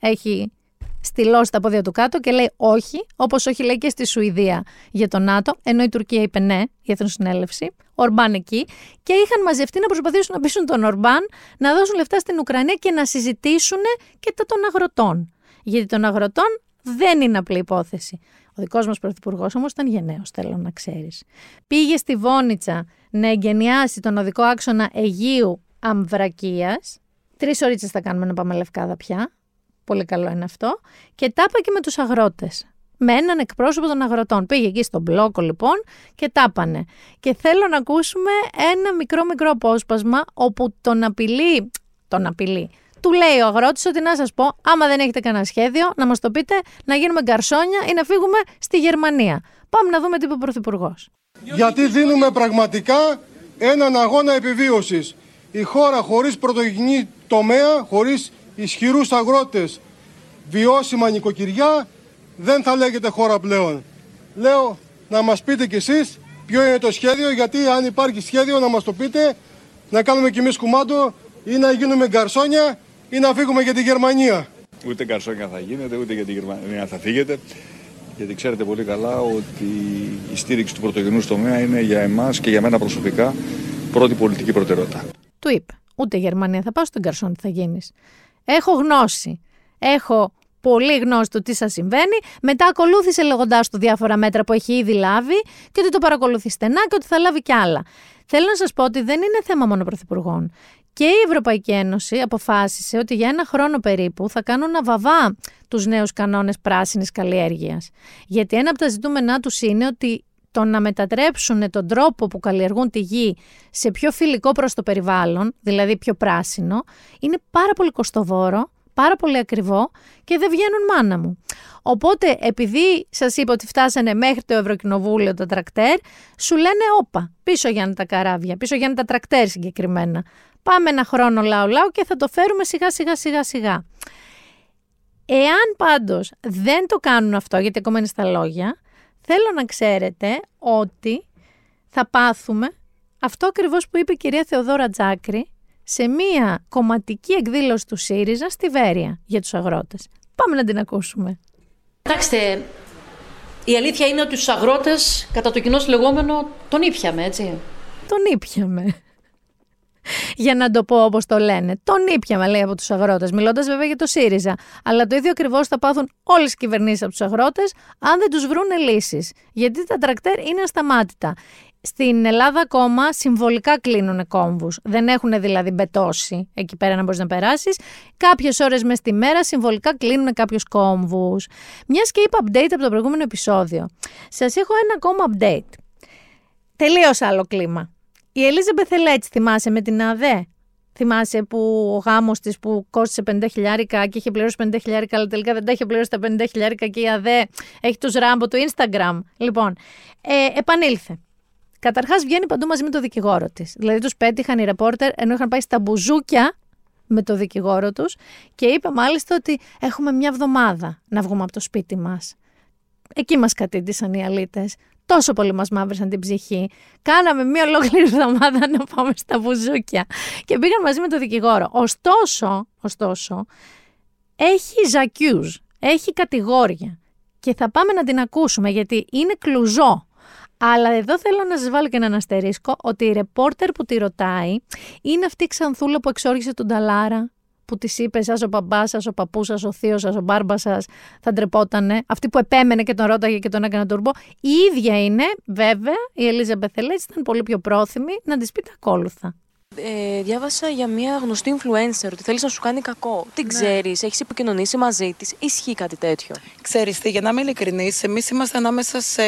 έχει στυλώσει τα πόδια του κάτω και λέει όχι, όπως όχι λέει και στη Σουηδία για το ΝΑΤΟ, ενώ η Τουρκία είπε ναι, η Εθνοσυνέλευση, Ορμπάν εκεί, και είχαν μαζευτεί να προσπαθήσουν να πείσουν τον Ορμπάν να δώσουν λεφτά στην Ουκρανία και να συζητήσουν και τα των αγροτών. Γιατί των αγροτών δεν είναι απλή υπόθεση. Ο δικός μας πρωθυπουργός όμως ήταν γενναίος, θέλω να ξέρεις. Πήγε στη Βόνιτσα να εγκαινιάσει τον οδικό άξονα Αιγείου Αμβρακίας. Τρεις ώρε θα κάνουμε να πάμε λευκάδα πια. Πολύ καλό είναι αυτό. Και τα είπα και με τους αγρότες. Με έναν εκπρόσωπο των αγροτών. Πήγε εκεί στον μπλόκο λοιπόν και τα είπανε. Και θέλω να ακούσουμε ένα μικρό μικρό απόσπασμα όπου τον απειλεί. Τον απειλεί. Του λέει ο αγρότης ότι να σας πω, άμα δεν έχετε κανένα σχέδιο, να μας το πείτε, να γίνουμε γκαρσόνια ή να φύγουμε στη Γερμανία. Πάμε να δούμε τι είπε ο Πρωθυπουργός. Γιατί δίνουμε πραγματικά έναν αγώνα επιβίωσης. Η χώρα χωρίς πρωτογενή τομέα, χωρίς ισχυρούς αγρότες, βιώσιμα νοικοκυριά, δεν θα λέγεται χώρα πλέον. Λέω να μας πείτε κι εσείς ποιο είναι το σχέδιο, γιατί αν υπάρχει σχέδιο να μας το πείτε, να κάνουμε κι εμείς κουμάντο ή να γίνουμε γκαρσόνια ή να φύγουμε για τη Γερμανία. Ούτε γκαρσόνια θα γίνετε, ούτε για τη Γερμανία θα φύγετε. Γιατί ξέρετε πολύ καλά ότι η στήριξη του πρωτογενούς τομέα είναι για εμάς και για μένα προσωπικά πρώτη πολιτική προτεραιότητα. Του είπε. Ούτε Γερμανία θα πάω στον Καρσόν τι θα γίνεις. Έχω γνώση. Έχω πολύ γνώση του τι σας συμβαίνει. Μετά ακολούθησε λέγοντάς του διάφορα μέτρα που έχει ήδη λάβει και ότι το παρακολουθεί στενά και ότι θα λάβει κι άλλα. Θέλω να σας πω ότι δεν είναι θέμα μόνο πρωθυπουργών. Και η Ευρωπαϊκή Ένωση αποφάσισε ότι για ένα χρόνο περίπου θα κάνουν να βαβά τους νέους κανόνες πράσινης καλλιέργειας. Γιατί ένα από τα ζητούμενά τους είναι ότι το να μετατρέψουν τον τρόπο που καλλιεργούν τη γη σε πιο φιλικό προς το περιβάλλον, δηλαδή πιο πράσινο, είναι πάρα πολύ κοστοβόρο, πάρα πολύ ακριβό και δεν βγαίνουν μάνα μου. Οπότε, επειδή σας είπα ότι φτάσανε μέχρι το Ευρωκοινοβούλιο τα τρακτέρ, σου λένε όπα, πίσω για τα καράβια, πίσω για τα τρακτέρ συγκεκριμένα. Πάμε ένα χρόνο λαού λαού και θα το φέρουμε σιγά σιγά σιγά σιγά. Εάν πάντως δεν το κάνουν αυτό, γιατί ακόμα είναι στα λόγια, θέλω να ξέρετε ότι θα πάθουμε αυτό ακριβώς που είπε η κυρία Θεοδόρα Τζάκρη σε μία κομματική εκδήλωση του ΣΥΡΙΖΑ στη Βέρεια για τους αγρότες. Πάμε να την ακούσουμε. Κοιτάξτε, η αλήθεια είναι ότι τους αγρότες, κατά το κοινό λεγόμενο, τον ήπιαμε, έτσι. Τον ήπιαμε για να το πω όπως το λένε. Τον ήπιαμε, λέει, από τους αγρότες, μιλώντας βέβαια για το ΣΥΡΙΖΑ. Αλλά το ίδιο ακριβώς θα πάθουν όλες οι κυβερνήσεις από τους αγρότες, αν δεν τους βρούνε λύσεις. Γιατί τα τρακτέρ είναι ασταμάτητα. Στην Ελλάδα ακόμα συμβολικά κλείνουν κόμβους. Δεν έχουν δηλαδή μπετώσει εκεί πέρα να μπορείς να περάσεις. Κάποιες ώρες μες στη μέρα συμβολικά κλείνουν κάποιους κόμβους. Μιας και είπα update από το προηγούμενο επεισόδιο. Σας έχω ένα ακόμα update. Τελείω άλλο κλίμα. Η Ελίζα Μπεθελέτς θυμάσαι με την ΑΔΕ; Θυμάσαι που ο γάμος της που κόστησε 50 χιλιάρικα και είχε πληρώσει 50 χιλιάρικα, αλλά τελικά δεν τα είχε πληρώσει τα 50 χιλιάρικα και η ΑΔΕ έχει τους ράμπο του Instagram. Λοιπόν, ε, επανήλθε. Καταρχάς βγαίνει παντού μαζί με το δικηγόρο της. Δηλαδή τους πέτυχαν οι ρεπόρτερ ενώ είχαν πάει στα μπουζούκια με το δικηγόρο τους και είπε μάλιστα ότι έχουμε μια εβδομάδα να βγούμε από το σπίτι μας. Εκεί μας κατήντησαν οι αλήτες τόσο πολύ μας μαύρησαν την ψυχή. Κάναμε μία ολόκληρη εβδομάδα να πάμε στα μπουζούκια και πήγαν μαζί με το δικηγόρο. Ωστόσο, ωστόσο, έχει ζακιούς, έχει κατηγόρια και θα πάμε να την ακούσουμε γιατί είναι κλουζό. Αλλά εδώ θέλω να σας βάλω και έναν αστερίσκο ότι η ρεπόρτερ που τη ρωτάει είναι αυτή η ξανθούλα που εξόργησε τον Ταλάρα που της είπες, Σα ο μπαμπάς σας, ο παππούς σας, ο θείος σας, ο μπάρμπας σας, θα ντρεπότανε. Αυτή που επέμενε και τον ρώταγε και τον έκανε τουρμπό. Η ίδια είναι, βέβαια, η Ελίζα Μπεθελέτ ήταν πολύ πιο πρόθυμη να της πει τα ακόλουθα. Ε, διάβασα για μια γνωστή influencer ότι θέλεις να σου κάνει κακό. Τι ναι. ξέρεις, έχεις επικοινωνήσει μαζί της, ισχύει κάτι τέτοιο. Ξέρεις τι, για να είμαι ειλικρινής, εμείς είμαστε ανάμεσα σε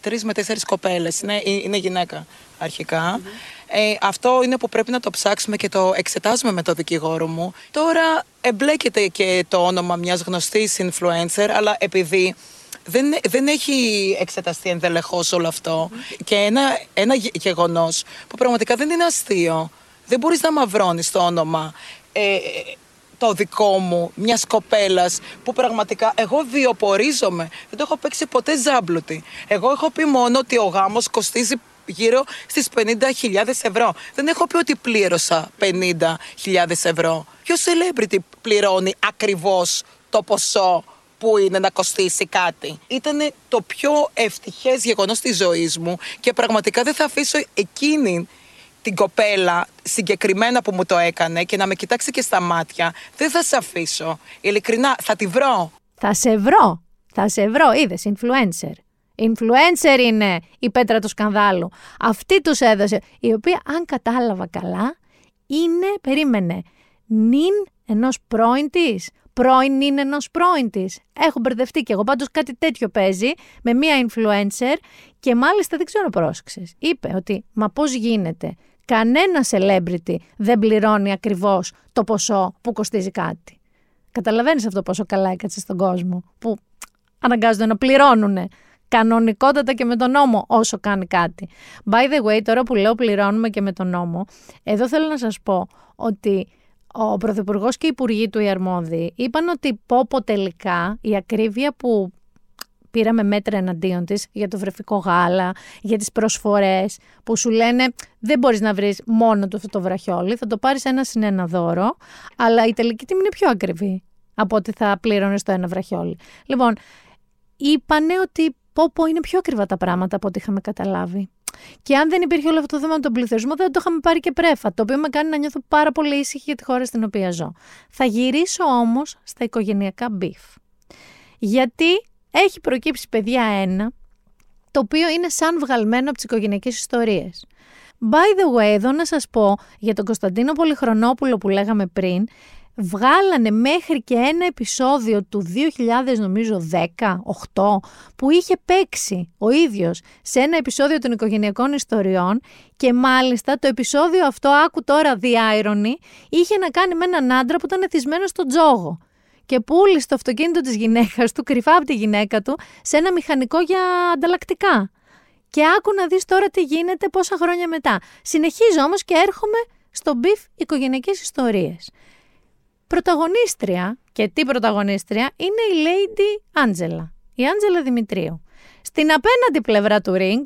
τρεις με τέσσερις κοπέλες. Είναι, είναι γυναίκα αρχικά. Ε, αυτό είναι που πρέπει να το ψάξουμε και το εξετάζουμε με το δικηγόρο μου. Τώρα εμπλέκεται και το όνομα μιας γνωστής influencer, αλλά επειδή δεν, δεν έχει εξεταστεί ενδελεχώς όλο αυτό και ένα, ένα γεγονός που πραγματικά δεν είναι αστείο. Δεν μπορείς να μαυρώνεις το όνομα ε, το δικό μου, μιας κοπέλας που πραγματικά εγώ βιοπορίζομαι. Δεν το έχω παίξει ποτέ ζάμπλουτη. Εγώ έχω πει μόνο ότι ο γάμος κοστίζει γύρω στις 50.000 ευρώ. Δεν έχω πει ότι πλήρωσα 50.000 ευρώ. Ποιος celebrity πληρώνει ακριβώς το ποσό που είναι να κοστίσει κάτι; Ήταν το πιο ευτυχές γεγονός της ζωής μου και πραγματικά δεν θα αφήσω εκείνη την κοπέλα συγκεκριμένα που μου το έκανε και να με κοιτάξει και στα μάτια. Δεν θα σε αφήσω. Ειλικρινά, θα τη βρω. Θα σε βρω. Θα σε βρω. Είδες, influencer. Influencer είναι η πέτρα του σκανδάλου. Αυτή τους έδωσε, η οποία αν κατάλαβα καλά, είναι, περίμενε, νυν ενός πρώην της, πρώην νυν ενός πρώην της. Έχω μπερδευτεί και εγώ, πάντως κάτι τέτοιο παίζει με μία influencer και μάλιστα δεν ξέρω πρόσεξες. Είπε ότι, μα πώς γίνεται, κανένα celebrity δεν πληρώνει ακριβώς το ποσό που κοστίζει κάτι. Καταλαβαίνεις αυτό πόσο καλά έκατσε στον κόσμο, που αναγκάζονται να πληρώνουν κανονικότατα και με τον νόμο όσο κάνει κάτι. By the way, τώρα που λέω πληρώνουμε και με τον νόμο, εδώ θέλω να σας πω ότι ο Πρωθυπουργός και οι Υπουργοί του οι αρμόδιοι είπαν ότι πω πω τελικά η ακρίβεια που πήραμε μέτρα εναντίον της για το βρεφικό γάλα, για τις προσφορές που σου λένε δεν μπορείς να βρεις μόνο το αυτό το βραχιόλι, θα το πάρεις ένα συν ένα δώρο, αλλά η τελική τιμή είναι πιο ακριβή από ότι θα πλήρωνε το ένα βραχιόλι. Λοιπόν, είπανε ότι πω πω είναι πιο ακριβά τα πράγματα από ό,τι είχαμε καταλάβει. Και αν δεν υπήρχε όλο αυτό το θέμα με τον πληθυσμό, δεν το είχαμε πάρει και πρέφα. Το οποίο με κάνει να νιώθω πάρα πολύ ήσυχη για τη χώρα στην οποία ζω. Θα γυρίσω όμως στα οικογενειακά beef. Γιατί έχει προκύψει παιδιά ένα, το οποίο είναι σαν βγαλμένο από τις οικογενειακές ιστορίες. By the way, εδώ να σας πω για τον Κωνσταντίνο Πολυχρονόπουλο που λέγαμε πριν, βγάλανε μέχρι και ένα επεισόδιο του 2000 νομίζω 10, 8 που είχε παίξει ο ίδιος σε ένα επεισόδιο των οικογενειακών ιστοριών και μάλιστα το επεισόδιο αυτό, άκου τώρα διάιρονη, είχε να κάνει με έναν άντρα που ήταν εθισμένος στον τζόγο και πούλησε το αυτοκίνητο της γυναίκας του κρυφά από τη γυναίκα του σε ένα μηχανικό για ανταλλακτικά. Και άκου να δεις τώρα τι γίνεται πόσα χρόνια μετά. Συνεχίζω όμως και έρχομαι στο beef οικογενειακές ιστορίες. Πρωταγωνίστρια, και τι πρωταγωνίστρια, είναι η Lady Angela, η Άντζελα Δημητρίου. Στην απέναντι πλευρά του ring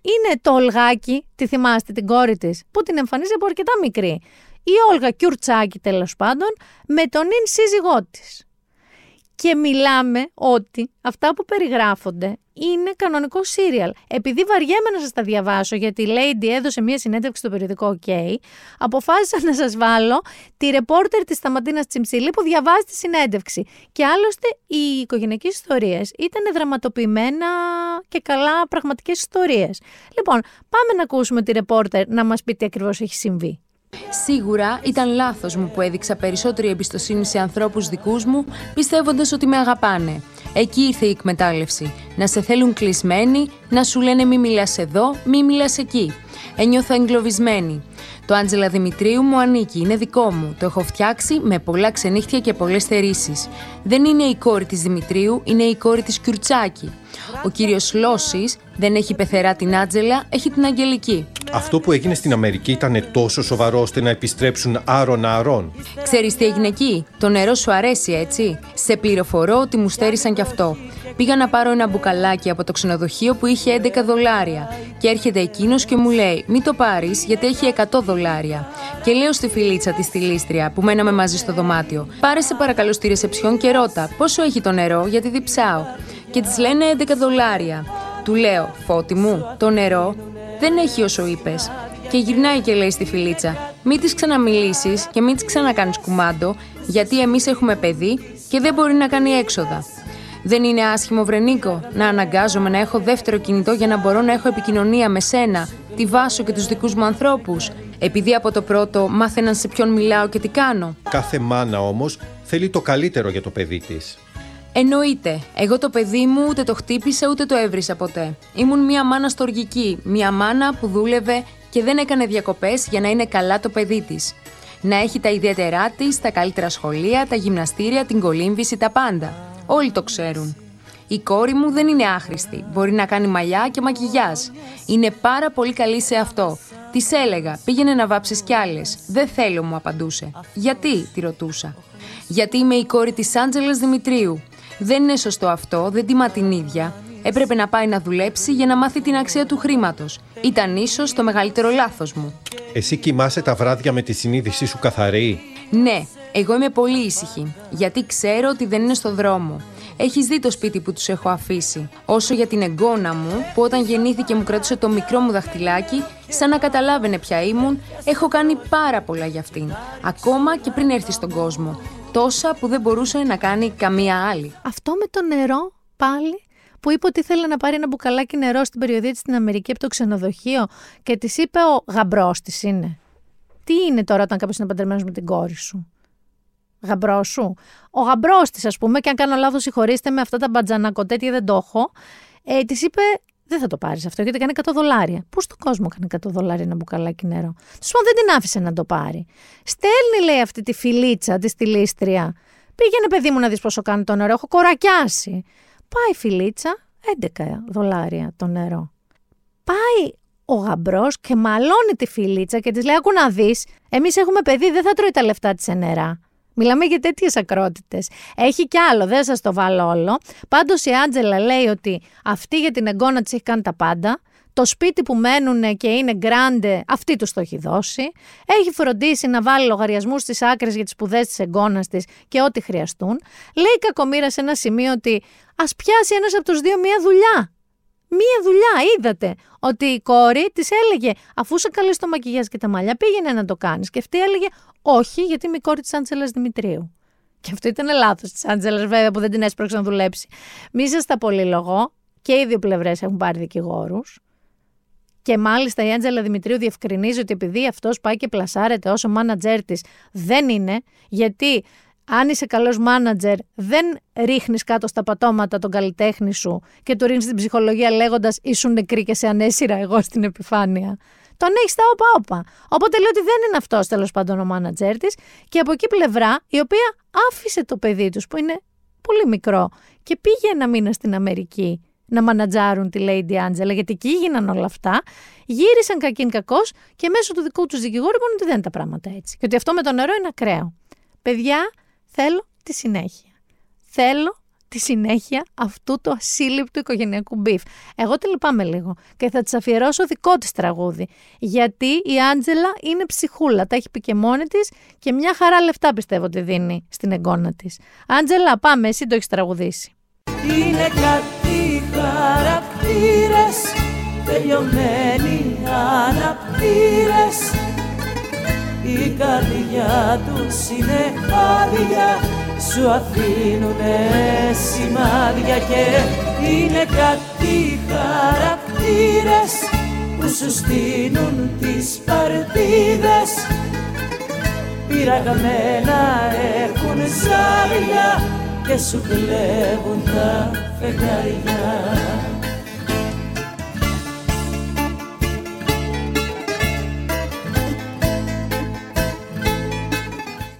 είναι το Ολγάκι, τη θυμάστε την κόρη της, που την εμφανίζει από αρκετά μικρή. Η Όλγα Κιουρτσάκη τέλος πάντων, με τον νυν σύζυγό της. Και μιλάμε ότι αυτά που περιγράφονται είναι κανονικό σίριαλ. Επειδή βαριέμαι να σας τα διαβάσω, γιατί η Lady έδωσε μία συνέντευξη στο περιοδικό OK, αποφάσισα να σας βάλω τη ρεπόρτερ της Σταματίνας Τσιμψιλή που διαβάζει τη συνέντευξη. Και άλλωστε οι οικογενειακές ιστορίες ήταν δραματοποιημένα και καλά πραγματικές ιστορίες. Λοιπόν, πάμε να ακούσουμε τη ρεπόρτερ να μας πει τι ακριβώς έχει συμβεί. Σίγουρα ήταν λάθος μου που έδειξα περισσότερη εμπιστοσύνη σε ανθρώπους δικούς μου, πιστεύοντας ότι με αγαπάνε. Εκεί ήρθε η εκμετάλλευση. Να σε θέλουν κλεισμένοι, να σου λένε μη μιλάς εδώ, μη μιλάς εκεί. Ένιωθα εγκλωβισμένη. Το Άντζελα Δημητρίου μου ανήκει, είναι δικό μου. Το έχω φτιάξει με πολλά ξενύχτια και πολλές θερήσεις. Δεν είναι η κόρη της Δημητρίου, είναι η κόρη της Κιουρτσάκη. Ο κύριος Λώσης δεν έχει πεθερά την Άντζελα, έχει την Αγγελική. Αυτό που έγινε στην Αμερική ήταν τόσο σοβαρό ώστε να επιστρέψουν άρον-άρον. Ξέρεις τι έγινε εκεί; Το νερό σου αρέσει, έτσι; Σε πληροφορώ ότι μου στέρισαν κι αυτό. Πήγα να πάρω ένα μπουκαλάκι από το ξενοδοχείο που είχε 11 δολάρια. Και έρχεται εκείνος και μου λέει: Μην το πάρεις, γιατί έχει 100 δολάρια. Και λέω στη φιλίτσα της στηλίστρια που μέναμε μαζί στο δωμάτιο: Πάρε σε παρακαλώ στη ρεσεψιόν και ρώτα πόσο έχει το νερό, γιατί διψάω. Και της λένε 11 δολάρια. Του λέω: Φώτη μου, το νερό δεν έχει όσο είπες. Και γυρνάει και λέει στη φιλίτσα: Μην της ξαναμιλήσεις και μην της ξανακάνεις κουμάντο, γιατί εμείς έχουμε παιδί και δεν μπορεί να κάνει έξοδα. Δεν είναι άσχημο, Βρενίκο, να αναγκάζομαι να έχω δεύτερο κινητό για να μπορώ να έχω επικοινωνία με σένα, τη Βάσο και τους δικούς μου ανθρώπους. Επειδή από το πρώτο μάθαιναν σε ποιον μιλάω και τι κάνω. Κάθε μάνα όμως θέλει το καλύτερο για το παιδί της. Εννοείται. Εγώ το παιδί μου ούτε το χτύπησα ούτε το έβρισα ποτέ. Ήμουν μια μάνα στοργική. Μια μάνα που δούλευε και δεν έκανε διακοπές για να είναι καλά το παιδί της. Να έχει τα ιδιαίτερά της, τα καλύτερα σχολεία, τα γυμναστήρια, την κολύμβηση, τα πάντα. Όλοι το ξέρουν. Η κόρη μου δεν είναι άχρηστη. Μπορεί να κάνει μαλλιά και μακιγιάζ. Είναι πάρα πολύ καλή σε αυτό. Της έλεγα, πήγαινε να βάψεις κι άλλες. Δεν θέλω, μου απαντούσε. Γιατί, τη ρωτούσα. Γιατί είμαι η κόρη της Άντζελας Δημητρίου. Δεν είναι σωστό αυτό, δεν τιμά την ίδια. Έπρεπε να πάει να δουλέψει για να μάθει την αξία του χρήματος. Ήταν ίσως το μεγαλύτερο λάθος μου. Εσύ κοιμάσαι τα βράδια με τη συνείδησή σου καθαρή; Ναι, εγώ είμαι πολύ ήσυχη, γιατί ξέρω ότι δεν είναι στο δρόμο. Έχεις δει το σπίτι που τους έχω αφήσει. Όσο για την εγγόνα μου, που όταν γεννήθηκε μου κρατούσε το μικρό μου δαχτυλάκι, σαν να καταλάβαινε ποια ήμουν, έχω κάνει πάρα πολλά για αυτήν. Ακόμα και πριν έρθει στον κόσμο. Τόσα που δεν μπορούσε να κάνει καμία άλλη. Αυτό με το νερό πάλι που είπε ότι ήθελε να πάρει ένα μπουκαλάκι νερό στην περιοδία της στην Αμερική από το ξενοδοχείο και της είπε ο γαμπρός της είναι. Τι είναι τώρα όταν κάποιος είναι παντρεμένος με την κόρη σου; Γαμπρός σου. Ο γαμπρός της, ας πούμε, και αν κάνω λάθος, συγχωρήστε με αυτά τα μπατζανακοτέτια δεν το έχω. Ε, της είπε, δεν θα το πάρεις αυτό γιατί κάνει 100 δολάρια. Πού στον κόσμο κάνει 100 δολάρια ένα μπουκαλάκι νερό; Του πω δεν την άφησε να το πάρει. Στέλνει, λέει, αυτή τη φιλίτσα της στη λίστρια. Πήγαινε, παιδί μου, να δεις πόσο κάνει το νερό. Έχω κορακιάσει. Πάει η φιλίτσα, 11 δολάρια το νερό. Πάει ο γαμπρός και μαλώνει τη φιλίτσα και της λέει: Ακού να δεις, εμείς έχουμε παιδί, δεν θα τρώει τα λεφτά της νερά. Μιλάμε για τέτοιες ακρότητες. Έχει κι άλλο, δεν σας το βάλω όλο. Πάντως η Άντζελα λέει ότι αυτή για την εγγόνα της έχει κάνει τα πάντα. Το σπίτι που μένουν και είναι γκράντε, αυτή τους το έχει δώσει. Έχει φροντίσει να βάλει λογαριασμούς στις άκρες για τις σπουδές της εγγόνας της και ό,τι χρειαστούν. Λέει η κακομήρα σε ένα σημείο ότι ας πιάσει ένας από τους δύο μία δουλειά. Μία δουλειά, είδατε. Ότι η κόρη της έλεγε, αφού σε καλεί το μακιγιάζ και τα μαλλιά, πήγαινε να το κάνεις. Και αυτή έλεγε, Όχι, γιατί είμαι η κόρη της Άντζελας Δημητρίου. Και αυτό ήταν λάθος της Άντζελας, βέβαια, που δεν την έσπρωξε να δουλέψει. Μη σας τα πολυλογώ. Και οι δύο πλευρές έχουν πάρει δικηγόρους. Και μάλιστα η Άντζελα Δημητρίου διευκρινίζει ότι επειδή αυτός πάει και πλασάρεται όσο μάνατζέρ της, δεν είναι, γιατί αν είσαι καλός μάνατζερ, δεν ρίχνεις κάτω στα πατώματα τον καλλιτέχνη σου και του ρίχνεις την ψυχολογία λέγοντας ήσουν νεκρή και σε ανέσυρα εγώ στην επιφάνεια. Τον έχεις στα όπα-όπα. Οπότε λέει ότι δεν είναι αυτός τέλος πάντων ο μάνατζερ της. Και από εκεί πλευρά, η οποία άφησε το παιδί τους, που είναι πολύ μικρό, και πήγε ένα μήνα στην Αμερική να μανατζάρουν τη Lady Angela, γιατί εκεί έγιναν όλα αυτά. Γύρισαν κακήν κακό και μέσω του δικού τους δικηγόρου είπαν ότι δεν είναι τα πράγματα έτσι. Και ότι αυτό με το νερό είναι ακραίο. Παιδιά, θέλω τη συνέχεια. Θέλω τη συνέχεια αυτού του ασύλληπτου οικογενειακού beef. Εγώ τη λυπάμαι λίγο και θα της αφιερώσω δικό της τραγούδι. Γιατί η Άντζελα είναι ψυχούλα, τα έχει πει και μόνη της και μια χαρά λεφτά πιστεύω ότι δίνει στην εγγόνα της. Άντζελα, πάμε, εσύ το έχεις τραγουδήσει. Είναι κάτι χαρακτήρες τελειωμένοι αναπτήρες η καρδιά τους είναι άδεια σου αφήνουνε σημάδια και είναι κάτι χαρακτήρες που σου στείλουν τις παρτίδες. Πειραγμένα έχουν ζάρια και σου κλέβουν τα φεγγαριά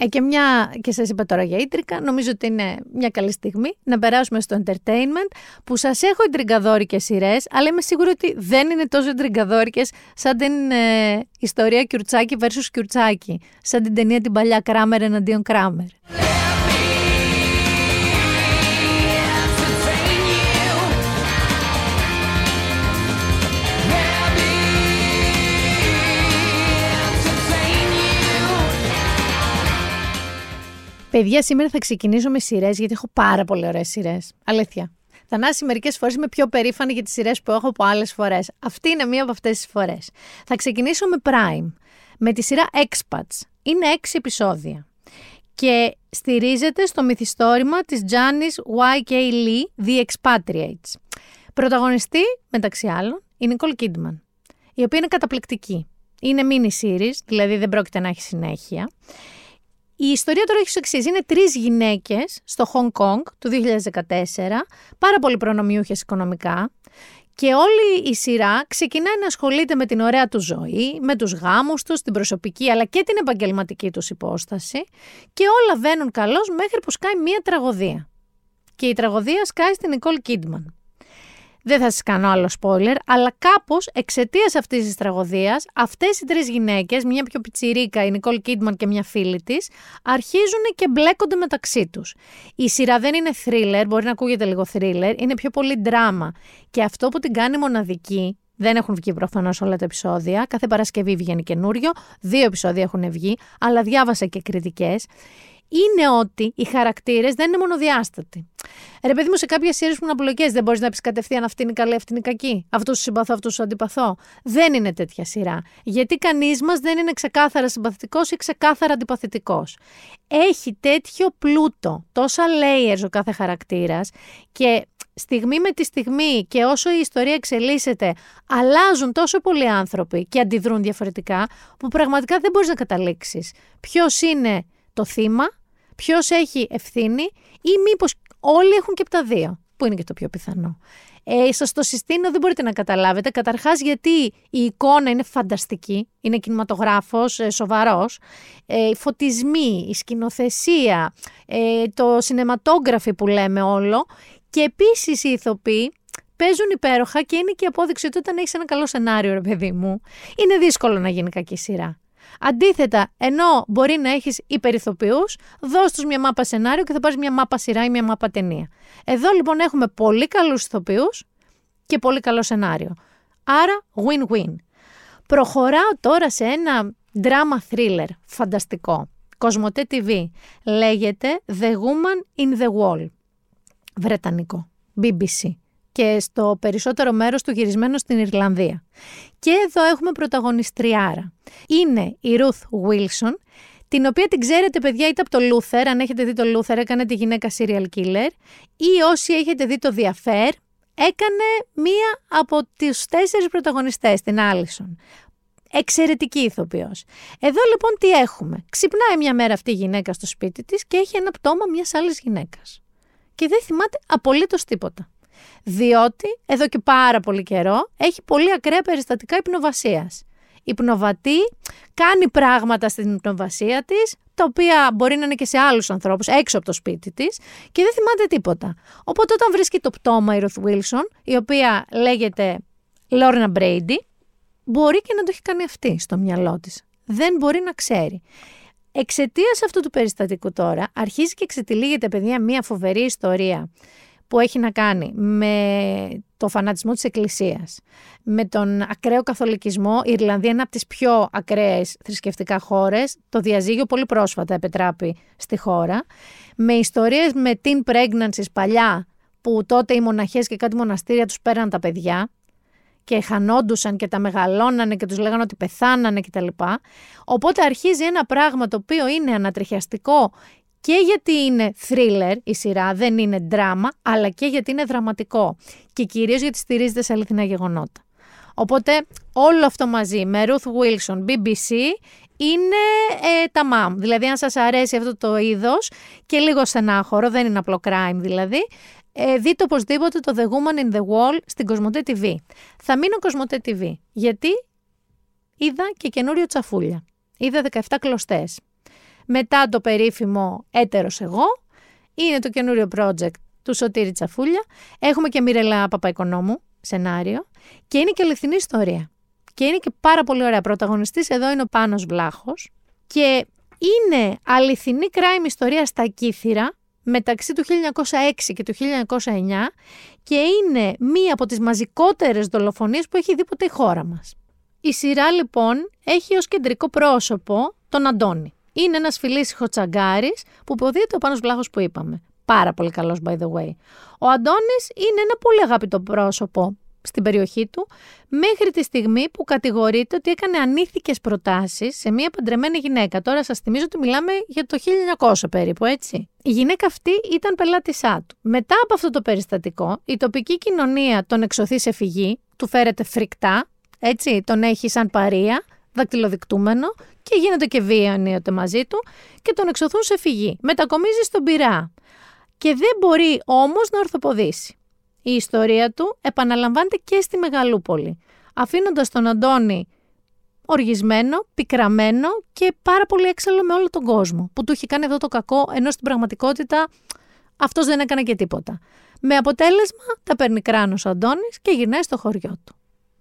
Ε, και μια, και σας είπα τώρα για ήτρικα, νομίζω ότι είναι μια καλή στιγμή να περάσουμε στο entertainment, που σας έχω εντριγκαδόρικες σειρές, αλλά είμαι σίγουρη ότι δεν είναι τόσο εντριγκαδόρικες σαν την ε, ιστορία Κιουρτσάκη versus Κιουρτσάκη, σαν την ταινία την παλιά Κράμερ εναντίον Κράμερ. Παιδιά, σήμερα θα ξεκινήσω με σειρές, γιατί έχω πάρα πολύ ωραίες σειρές. Αλήθεια. Θανάση, μερικές φορές είμαι πιο περήφανη για τις σειρές που έχω από άλλες φορές. Αυτή είναι μία από αυτές τις φορές. Θα ξεκινήσω με Prime, με τη σειρά Expats. Είναι έξι επεισόδια. Και στηρίζεται στο μυθιστόρημα της Janice Y.K. Lee, The Expatriates. Πρωταγωνιστή, μεταξύ άλλων, η Nicole Kidman, η οποία είναι καταπληκτική. Είναι mini series, δηλαδή δεν πρόκειται να έχει συνέχεια. Η ιστορία τώρα έχει εξής. Είναι τρεις γυναίκες στο Hong Kong του 2014, πάρα πολύ προνομιούχες οικονομικά. Και όλη η σειρά ξεκινάει να ασχολείται με την ωραία τους ζωή, με τους γάμους τους, την προσωπική αλλά και την επαγγελματική τους υπόσταση και όλα βαίνουν καλώς μέχρι που σκάει μία τραγωδία. Και η τραγωδία σκάει στην Νικόλ Κίντμαν. Δεν θα σας κάνω άλλο spoiler, αλλά κάπως εξαιτίας αυτής της τραγωδίας, αυτές οι τρεις γυναίκες, μια πιο πιτσιρίκα, η Νικόλ Κίτμαν και μια φίλη της, αρχίζουν και μπλέκονται μεταξύ τους. Η σειρά δεν είναι thriller, μπορεί να ακούγεται λίγο thriller, είναι πιο πολύ δράμα. Και αυτό που την κάνει μοναδική, Δεν έχουν βγει προφανώς όλα τα επεισόδια. Κάθε Παρασκευή βγαίνει καινούριο. Δύο επεισόδια έχουν βγει, αλλά διάβασα και κριτικές. Είναι ότι οι χαρακτήρες δεν είναι μονοδιάστατοι. Ρε παιδί μου, σε κάποιες σειρές που είναι απλοκέ, δεν μπορείς να πεις κατευθείαν αυτή είναι καλή, αυτή είναι κακή. Αυτούς τους συμπαθώ, αυτούς τους αντιπαθώ. Δεν είναι τέτοια σειρά. Γιατί κανείς μας δεν είναι ξεκάθαρα συμπαθητικός ή ξεκάθαρα αντιπαθητικός. Έχει τέτοιο πλούτο, τόσα layers ο κάθε χαρακτήρας και στιγμή με τη στιγμή και όσο η ιστορία εξελίσσεται, αλλάζουν τόσο πολλοί άνθρωποι και αντιδρούν διαφορετικά, που πραγματικά δεν μπορείς να καταλήξεις ποιος είναι το θύμα, ποιος έχει ευθύνη ή μήπως όλοι έχουν και από τα δύο, που είναι και το πιο πιθανό. Ε, Σα το συστήνω, δεν μπορείτε να καταλάβετε. Καταρχάς, γιατί η εικόνα είναι φανταστική, είναι κινηματογράφος, ε, σοβαρός. Ε, οι φωτισμοί, η σκηνοθεσία, ε, το σινεματόγραφι που λέμε όλο. Και επίσης οι ηθοποιοί παίζουν υπέροχα και είναι και η απόδειξη ότι όταν έχεις ένα καλό σενάριο, ρε παιδί μου, είναι δύσκολο να γίνει κακή σειρά. Αντίθετα, ενώ μπορεί να έχεις υπερηθοποιούς, δώσ' τους μια μάπα σενάριο και θα πάρεις μια μάπα σειρά ή μια μάπα ταινία. Εδώ λοιπόν έχουμε πολύ καλούς ηθοποιούς και πολύ καλό σενάριο. Άρα, win-win. Προχωράω τώρα σε ένα drama thriller φανταστικό. Κοσμοτέ TV. Λέγεται The Woman in the Wall. Βρετανικό. BBC και στο περισσότερο μέρος του γυρισμένο στην Ιρλανδία. Και εδώ έχουμε πρωταγωνιστριάρα. Είναι η Ruth Wilson, την οποία την ξέρετε παιδιά είτε από το Luther, αν έχετε δει το Luther έκανε τη γυναίκα serial killer, ή όσοι έχετε δει το Διαφέρ, έκανε μία από τους τέσσερις πρωταγωνιστές, την Άλισον. Εξαιρετική ηθοποιός. Εδώ λοιπόν τι έχουμε. Ξυπνάει μια μέρα αυτή η γυναίκα στο σπίτι της και έχει ένα πτώμα μιας άλλης γυναίκας. Και δεν θυμάται απολύτως τίποτα διότι εδώ και πάρα πολύ καιρό έχει πολύ ακραία περιστατικά υπνοβασίας. Υπνοβατή, κάνει πράγματα στην υπνοβασία της, τα οποία μπορεί να είναι και σε άλλους ανθρώπους, έξω από το σπίτι της και δεν θυμάται τίποτα. Οπότε όταν βρίσκει το πτώμα η Ruth Wilson, η οποία λέγεται Lorna Brady, μπορεί και να το έχει κάνει αυτή στο μυαλό της. Δεν μπορεί να ξέρει. Εξαιτίας αυτού του περιστατικού τώρα, αρχίζει και εξετυλίγεται, παιδιά, μια φοβερή ιστορία που έχει να κάνει με το φανατισμό της Εκκλησίας, με τον ακραίο καθολικισμό. Η Ιρλανδία είναι από τις πιο ακραίες θρησκευτικά χώρες. Το διαζύγιο πολύ πρόσφατα επετράπη στη χώρα. Με ιστορίες με την pregnancy παλιά, που τότε οι μοναχές και κάτι μοναστήρια τους πέραν τα παιδιά και χανόντουσαν και τα μεγαλώνανε και τους λέγανε ότι πεθάνανε κτλ. Οπότε αρχίζει ένα πράγμα το οποίο είναι ανατριχιαστικό και γιατί είναι thriller η σειρά, δεν είναι δράμα, αλλά και γιατί είναι δραματικό. Και κυρίως γιατί στηρίζεται σε αληθινά γεγονότα. Οπότε όλο αυτό μαζί με Ruth Wilson, BBC, είναι ε, τα μαμ. Δηλαδή αν σας αρέσει αυτό το είδος και λίγο στενάχωρο, δεν είναι απλό crime δηλαδή, ε, δείτε οπωσδήποτε το The Woman in the Wall στην Κοσμοτέ TV. Θα μείνω Κοσμοτέ TV, γιατί είδα και καινούριο τσαφούλια. Είδα 17 κλωστές μετά το περίφημο έτερος εγώ, είναι το καινούριο project του Σωτήρη Τσαφούλια. Έχουμε και Μιρελά Παπαϊκονόμου, σενάριο, και είναι και αληθινή ιστορία. Και είναι και πάρα πολύ ωραία. Πρωταγωνιστής εδώ είναι ο Πάνος Βλάχος και είναι αληθινή crime ιστορία στα Κύθυρα μεταξύ του 1906 και του 1909 και είναι μία από τις μαζικότερες δολοφονίες που έχει δει ποτέ η χώρα μας. Η σειρά λοιπόν έχει ως κεντρικό πρόσωπο τον Αντώνη είναι ένας φιλήσυχο τσαγκάρη που υποδίεται ο πάνω βλάχος που είπαμε. Πάρα πολύ καλός, by the way. Ο Αντώνης είναι ένα πολύ αγαπητό πρόσωπο στην περιοχή του, μέχρι τη στιγμή που κατηγορείται ότι έκανε ανήθικες προτάσεις σε μια παντρεμένη γυναίκα. Τώρα σας θυμίζω ότι μιλάμε για το 1900 περίπου, έτσι. Η γυναίκα αυτή ήταν πελάτησά του. Μετά από αυτό το περιστατικό, η τοπική κοινωνία τον εξωθεί σε φυγή, του φέρεται φρικτά, έτσι, τον έχει σαν παρία, δακτυλοδεικτούμενο και γίνεται και βία ενίοτε μαζί του και τον εξωθούν σε φυγή. Μετακομίζει στον πυρά και δεν μπορεί όμως να ορθοποδήσει. Η ιστορία του επαναλαμβάνεται και στη Μεγαλούπολη, αφήνοντας τον Αντώνη οργισμένο, πικραμένο και πάρα πολύ έξαλλο με όλο τον κόσμο, που του έχει κάνει εδώ το κακό, ενώ στην πραγματικότητα αυτός δεν έκανε και τίποτα. Με αποτέλεσμα τα παίρνει κράνος ο Αντώνης και γυρνάει στο χωριό του,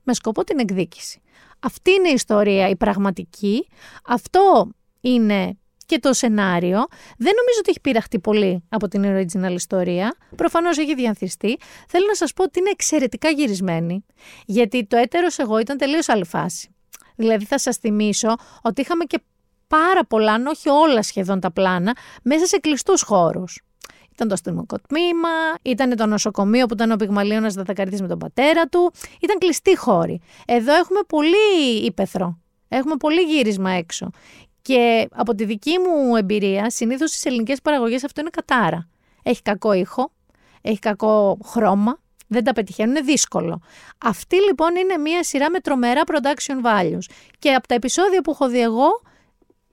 με σκοπό την εκδίκηση. Αυτή είναι η ιστορία, η πραγματική. Αυτό είναι και το σενάριο. Δεν νομίζω ότι έχει πειραχτεί πολύ από την original ιστορία. Προφανώς έχει διανθιστεί. Θέλω να σας πω ότι είναι εξαιρετικά γυρισμένη. Γιατί το έτερος εγώ ήταν τελείως άλλη φάση. Δηλαδή θα σας θυμίσω ότι είχαμε και πάρα πολλά, αν όχι όλα σχεδόν τα πλάνα, μέσα σε κλειστούς χώρους. Ήταν το αστυνομικό τμήμα, ήταν το νοσοκομείο που ήταν ο Πυγμαλίωνας Δατακαρδής με τον πατέρα του. Ήταν κλειστή χώρη. Εδώ έχουμε πολύ ύπεθρο. Έχουμε πολύ γύρισμα έξω. Και από τη δική μου εμπειρία, συνήθως στις ελληνικές παραγωγές αυτό είναι κατάρα. Έχει κακό ήχο, έχει κακό χρώμα, δεν τα πετυχαίνουν, είναι δύσκολο. Αυτή λοιπόν είναι μια σειρά με τρομερά production values. Και από τα επεισόδια που έχω δει εγώ,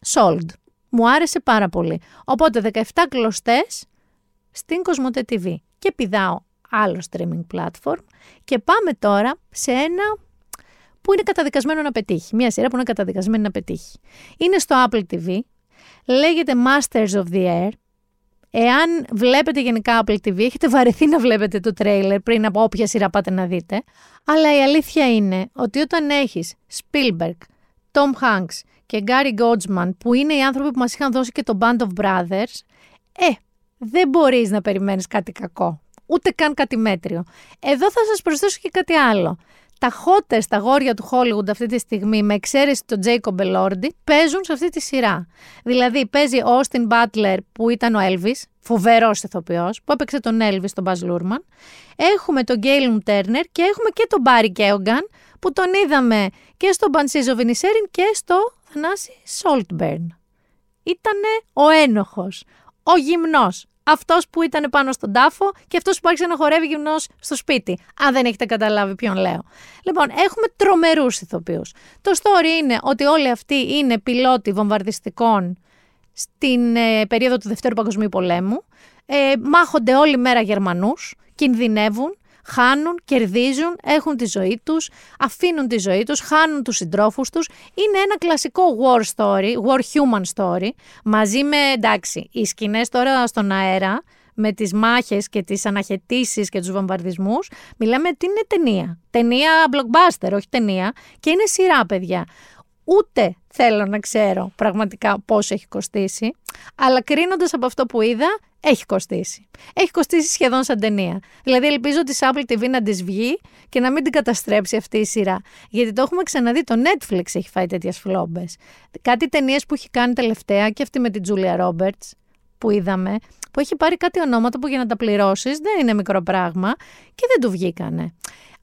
sold. Μου άρεσε πάρα πολύ. Οπότε 17 κλωστές στην Κοσμοτέ TV. Και πηδάω άλλο streaming platform και πάμε τώρα σε ένα που είναι καταδικασμένο να πετύχει. Μια σειρά που είναι καταδικασμένη να πετύχει. Είναι στο Apple TV, λέγεται Masters of the Air. Εάν βλέπετε γενικά Apple TV, έχετε βαρεθεί να βλέπετε το τρέιλερ πριν από όποια σειρά πάτε να δείτε. Αλλά η αλήθεια είναι ότι όταν έχεις Spielberg, Tom Hanks και Gary Goldman, που είναι οι άνθρωποι που μας είχαν δώσει και το Band of Brothers, ε, δεν μπορείς να περιμένεις κάτι κακό. Ούτε καν κάτι μέτριο. Εδώ θα σας προσθέσω και κάτι άλλο τα χότε στα γόρια του Hollywood αυτή τη στιγμή, με εξαίρεση τον Jacob Elordi, παίζουν σε αυτή τη σειρά. Δηλαδή, παίζει ο Austin Butler, που ήταν ο Elvis, φοβερός ηθοποιός, που έπαιξε τον Elvis, τον Baz Luhrmann. Έχουμε τον Galen Turner και έχουμε και τον Barry Keoghan, που τον είδαμε και στο Banshees of Inisherin και στο Θανάση Saltburn. Ήτανε ο ένοχος, ο γυμνός, αυτός που ήταν πάνω στον τάφο και αυτός που άρχισε να χορεύει γυμνός στο σπίτι. Αν δεν έχετε καταλάβει ποιον λέω. Λοιπόν, έχουμε τρομερούς ηθοποιούς. Το story είναι ότι όλοι αυτοί είναι πιλότοι βομβαρδιστικών στην ε, περίοδο του Δευτέρου Παγκοσμίου Πολέμου. Ε, μάχονται όλη μέρα Γερμανούς, κινδυνεύουν χάνουν, κερδίζουν, έχουν τη ζωή τους, αφήνουν τη ζωή τους, χάνουν τους συντρόφους τους. Είναι ένα κλασικό war story, war human story, μαζί με, εντάξει, οι σκηνές τώρα στον αέρα, με τις μάχες και τις αναχαιτήσεις και τους βομβαρδισμούς, μιλάμε ότι είναι ταινία. Ταινία blockbuster, όχι ταινία. Και είναι σειρά, παιδιά. Ούτε θέλω να ξέρω πραγματικά πόσο έχει κοστίσει, αλλά κρίνοντας από αυτό που είδα, έχει κοστίσει. Έχει κοστίσει σχεδόν σαν ταινία. Δηλαδή, ελπίζω τη Apple TV να της βγει και να μην την καταστρέψει αυτή η σειρά. Γιατί το έχουμε ξαναδεί, το Netflix έχει φάει τέτοιες φλόμπες. Κάτι ταινίες που έχει κάνει τελευταία και αυτή με την Julia Roberts που είδαμε, που έχει πάρει κάτι ονόματα που για να τα πληρώσεις δεν είναι μικρό πράγμα και δεν του βγήκανε.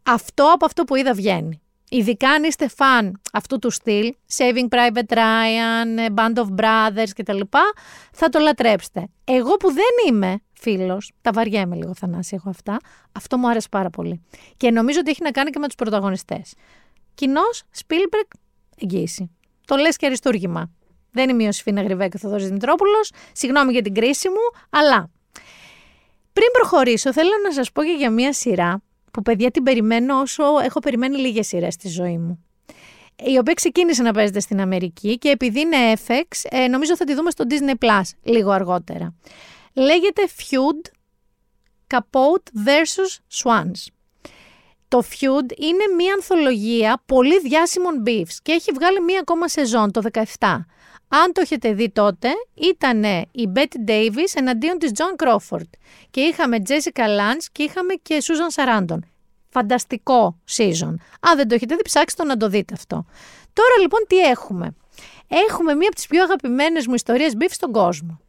Αυτό από αυτό που είδα βγαίνει. Ειδικά αν είστε φαν αυτού του στυλ, Saving Private Ryan, Band of Brothers κτλ, θα το λατρέψετε. Εγώ που δεν είμαι φίλος, τα βαριέμαι λίγο Θανάση, έχω αυτά, αυτό μου άρεσε πάρα πολύ. Και νομίζω ότι έχει να κάνει και με τους πρωταγωνιστές. Κοινός, Spielberg, εγγύηση. Το λες και αριστούργημα. Δεν είμαι η Ιωσήφινα Γρυβέ και ο Θοδωρής Δημητρόπουλος, συγγνώμη για την κρίση μου, αλλά... Πριν προχωρήσω, θέλω να σας πω και για μία σειρά που παιδιά την περιμένω όσο έχω περιμένει λίγες σειρές στη ζωή μου. Η οποία ξεκίνησε να παίζεται στην Αμερική και επειδή είναι FX, ε, νομίζω θα τη δούμε στο Disney Plus λίγο αργότερα. Λέγεται Feud Capote vs. Swans. Το Feud είναι μια ανθολογία πολύ διάσημων beefs και έχει βγάλει μία ακόμα σεζόν το 17. Αν το έχετε δει τότε, ήταν η Betty Davis εναντίον της John Crawford. Και είχαμε Jessica Lange και είχαμε και Susan Sarandon. Φανταστικό season. Αν δεν το έχετε δει, ψάξτε το να το δείτε αυτό. Τώρα λοιπόν τι έχουμε. Έχουμε μία από τις πιο αγαπημένες μου ιστορίες beef στον κόσμο.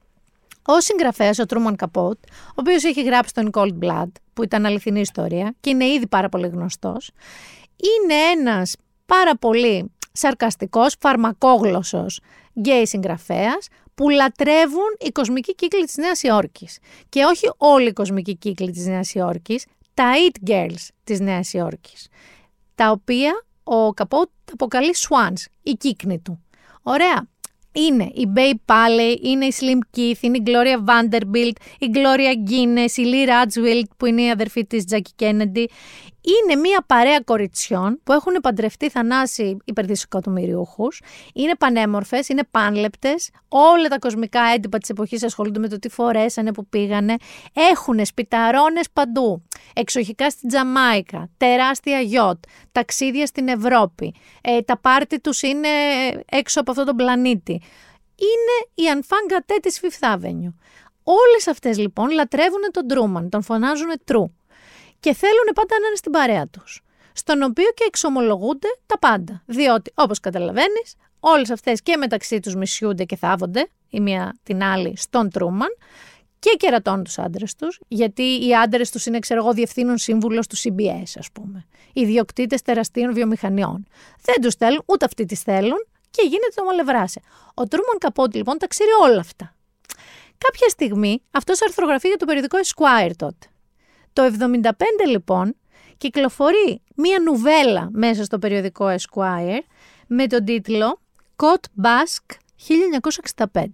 Ο συγγραφέας, ο Τρούμαν Καπότ, ο οποίος έχει γράψει τον Cold Blood, που ήταν αληθινή ιστορία και είναι ήδη πάρα πολύ γνωστός, είναι ένας πάρα πολύ σαρκαστικός, φαρμακόγλωσσος γκέι συγγραφέας που λατρεύουν οι κοσμικοί κύκλοι της Νέας Υόρκης. Και όχι όλοι οι κοσμικοί κύκλοι της Νέας Υόρκης, τα It Girls της Νέας Υόρκης, τα οποία ο Καπότ αποκαλεί Swans, η κύκνη του. Ωραία. Είναι η Bay Paley, είναι η Slim Keith, είναι η Gloria Vanderbilt, η Gloria Guinness, η Lee Radswill που είναι η αδερφή της Jackie Kennedy, είναι μια παρέα κοριτσιών που έχουν παντρευτεί θανάσει υπερδισεκατομμυριούχου. Είναι πανέμορφες, είναι πάνλεπτες. Όλα τα κοσμικά έντυπα της εποχής ασχολούνται με το τι φορέσανε, που πήγανε. Έχουν σπιταρώνες παντού. Εξοχικά στην Τζαμάικα, τεράστια γιότ, ταξίδια στην Ευρώπη. Ε, τα πάρτι τους είναι έξω από αυτόν τον πλανήτη. είναι η Ανφάγκα της Fifth Avenue. Όλες αυτές λοιπόν λατρεύουν τον Τρούμαν, τον φωνάζουν τρού και θέλουν πάντα να είναι στην παρέα τους. Στον οποίο και εξομολογούνται τα πάντα. Διότι, όπως καταλαβαίνεις, όλες αυτές και μεταξύ τους μισιούνται και θάβονται η μία την άλλη στον Τρούμαν και κερατώνουν τους άντρες τους, γιατί οι άντρες τους είναι, ξέρω εγώ, διευθύνων σύμβουλος του CBS, ας πούμε. Ιδιοκτήτες τεραστίων βιομηχανιών. Δεν τους θέλουν, ούτε αυτοί τις θέλουν και γίνεται το μολευράσε. Ο Τρούμαν Καπότη λοιπόν τα ξέρει όλα αυτά. Κάποια στιγμή αυτός αρθρογραφεί για το περιοδικό Esquire τότε. Το 75 λοιπόν κυκλοφορεί μία νουβέλα μέσα στο περιοδικό Esquire με τον τίτλο Cot Basque 1965.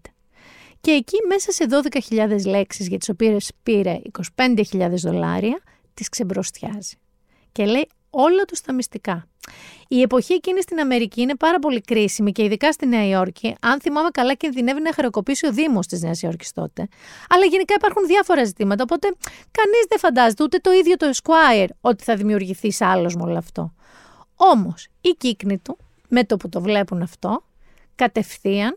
Και εκεί μέσα σε 12.000 λέξεις για τις οποίες πήρε 25.000 δολάρια, τις ξεμπροστιάζει. Και λέει όλα τους τα μυστικά. Η εποχή εκείνη στην Αμερική είναι πάρα πολύ κρίσιμη και ειδικά στη Νέα Υόρκη. Αν θυμάμαι καλά, κινδυνεύει να χρεοκοπήσει ο Δήμος της Νέας Υόρκης τότε. Αλλά γενικά υπάρχουν διάφορα ζητήματα. Οπότε κανείς δεν φαντάζεται ούτε το ίδιο το Esquire ότι θα δημιουργηθεί άλλο με όλο αυτό. Όμως οι κύκνοι του, με το που το βλέπουν αυτό, κατευθείαν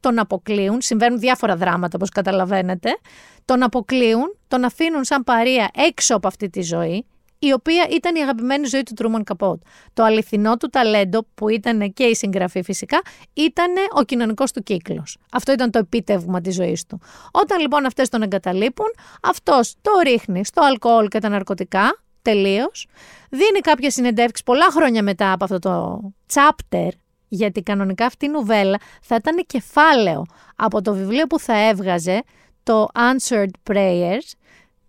τον αποκλείουν. Συμβαίνουν διάφορα δράματα, όπως καταλαβαίνετε. Τον αποκλείουν, τον αφήνουν σαν παρία έξω από αυτή τη ζωή η οποία ήταν η αγαπημένη ζωή του Τρούμαν Καπότ. Το αληθινό του ταλέντο, που ήταν και η συγγραφή φυσικά, ήταν ο κοινωνικός του κύκλος. Αυτό ήταν το επίτευγμα της ζωής του. Όταν λοιπόν αυτές τον εγκαταλείπουν, αυτός το ρίχνει στο αλκοόλ και τα ναρκωτικά, τελείως. Δίνει κάποιε συνεντεύξεις πολλά χρόνια μετά από αυτό το chapter, γιατί κανονικά αυτή η νουβέλα θα ήταν κεφάλαιο από το βιβλίο που θα έβγαζε, το Answered Prayers,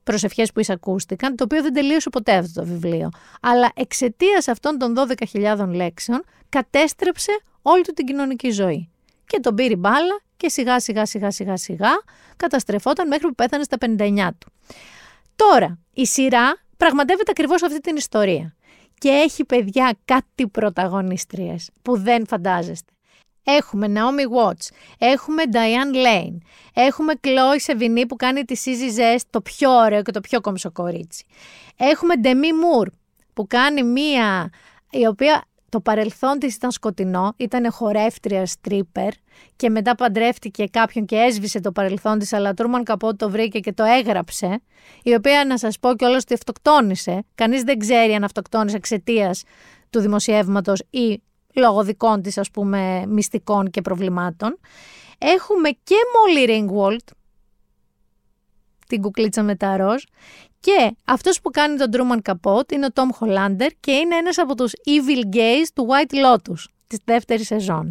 προσευχές που εισακούστηκαν, το οποίο δεν τελείωσε ποτέ αυτό το βιβλίο. Αλλά εξαιτίας αυτών των 12.000 λέξεων κατέστρεψε όλη του την κοινωνική ζωή. Και τον πήρε μπάλα και σιγά σιγά σιγά σιγά σιγά καταστρεφόταν μέχρι που πέθανε στα 59 του. Τώρα, η σειρά πραγματεύεται ακριβώς αυτή την ιστορία. Και έχει παιδιά κάτι πρωταγωνίστριες που δεν φαντάζεστε. Έχουμε Naomi Watts, έχουμε Diane Lane, έχουμε Chloe Sevigny που κάνει τη Suzy Zest το πιο ωραίο και το πιο κομψό κορίτσι. Έχουμε Demi Moore που κάνει μία η οποία το παρελθόν της ήταν σκοτεινό, ήταν χορεύτρια stripper και μετά παντρεύτηκε κάποιον και έσβησε το παρελθόν της, αλλά Τρουμαν Καπότ το βρήκε και το έγραψε, η οποία να σας πω και όλος ότι αυτοκτόνησε. Κανείς δεν ξέρει αν αυτοκτόνησε εξαιτίας του δημοσιεύματος ή λόγω δικών της ας πούμε μυστικών και προβλημάτων. Έχουμε και Molly Ringwald, την κουκλίτσα με τα ροζ, και αυτός που κάνει τον Truman Capote είναι ο Tom Hollander και είναι ένας από τους evil gays του White Lotus της δεύτερης σεζόν.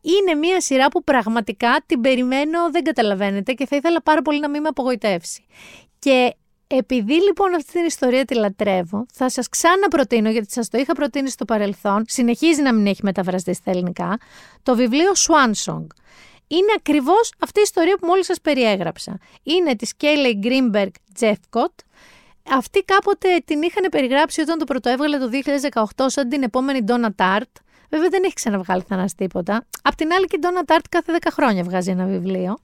Είναι μια σειρά που πραγματικά την περιμένω, δεν καταλαβαίνετε και θα ήθελα πάρα πολύ να μην με απογοητεύσει. Και επειδή λοιπόν αυτή την ιστορία τη λατρεύω, θα σας ξαναπροτείνω, γιατί σας το είχα προτείνει στο παρελθόν, συνεχίζει να μην έχει μεταφραστεί στα ελληνικά, το βιβλίο Swan Song. Είναι ακριβώς αυτή η ιστορία που μόλις σας περιέγραψα. Είναι της Κέιλεϊ Γκρίνμπεργκ Τζεφκοτ. Αυτή κάποτε την είχαν περιγράψει όταν το πρωτοέβγαλε το 2018 σαν την επόμενη Donna Tart. Βέβαια δεν έχει ξαναβγάλει θανάς τίποτα. Απ' την άλλη και η Donna Tart κάθε 10 χρόνια βγάζει ένα βιβλίο.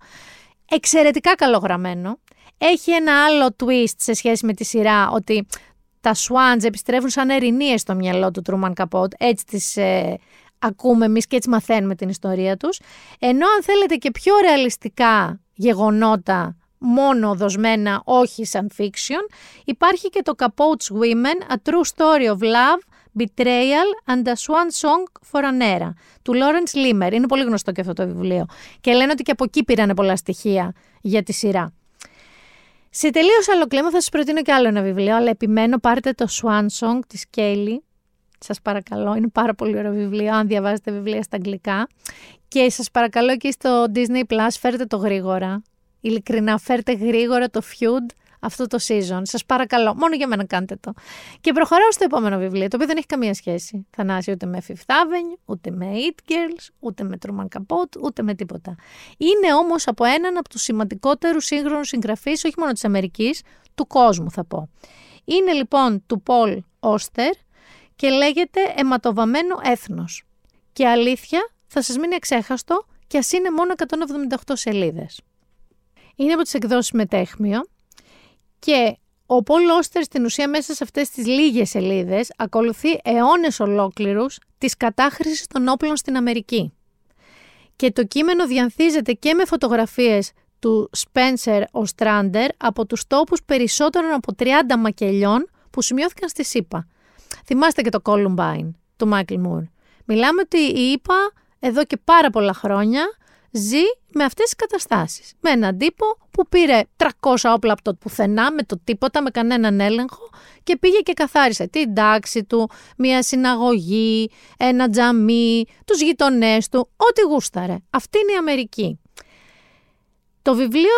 Εξαιρετικά καλογραμμένο. Έχει ένα άλλο twist σε σχέση με τη σειρά ότι τα Swans επιστρέφουν σαν ερηνίες στο μυαλό του Truman Capote. Έτσι τις ε, ακούμε εμείς και έτσι μαθαίνουμε την ιστορία τους. Ενώ αν θέλετε και πιο ρεαλιστικά γεγονότα μόνο δοσμένα, όχι σαν fiction, υπάρχει και το Capote's Women, A True Story of Love, Betrayal and a Swan Song for an Era, του Lawrence Limmer. Είναι πολύ γνωστό και αυτό το βιβλίο. Και λένε ότι και από εκεί πήρανε πολλά στοιχεία για τη σειρά. Σε τελείως άλλο κλίμα θα σας προτείνω και άλλο ένα βιβλίο, αλλά επιμένω πάρτε το Swan Song της Κέιλι. Σας παρακαλώ, είναι πάρα πολύ ωραίο βιβλίο, αν διαβάζετε βιβλία στα αγγλικά. Και σας παρακαλώ και στο Disney Plus φέρτε το γρήγορα. Ειλικρινά, φέρτε γρήγορα το Feud αυτό το season. Σας παρακαλώ, μόνο για μένα κάντε το. Και προχωράω στο επόμενο βιβλίο, το οποίο δεν έχει καμία σχέση. Θανάση ούτε με Fifth Avenue, ούτε με It Girls, ούτε με Truman Capote, ούτε με τίποτα. Είναι όμως από έναν από τους σημαντικότερους σύγχρονους συγγραφείς, όχι μόνο της Αμερικής, του κόσμου θα πω. Είναι λοιπόν του Πολ Όστερ και λέγεται Αιματοβαμένο έθνος. Και αλήθεια θα σας μείνει εξέχαστο και ας είναι μόνο 178 σελίδες. Είναι από τις εκδόσεις Μετέχμιο και ο Πολ Όστερ στην ουσία μέσα σε αυτές τις λίγες σελίδες ακολουθεί αιώνες ολόκληρους της κατάχρησης των όπλων στην Αμερική. και το κείμενο διανθίζεται και με φωτογραφίες του Spencer Ostrander από τους τόπους περισσότερων από 30 μακελιών που σημειώθηκαν στη ΣΥΠΑ. Θυμάστε και το Columbine του Michael Moore. Μιλάμε ότι η ΙΠΑ εδώ και πάρα πολλά χρόνια ζει με αυτές τις καταστάσεις. Με έναν τύπο που πήρε 300 όπλα από το πουθενά, με το τίποτα, με κανέναν έλεγχο και πήγε και καθάρισε την τάξη του, μια συναγωγή, ένα τζαμί, τους γειτονές του, ό,τι γούσταρε. Αυτή είναι η Αμερική. Το βιβλίο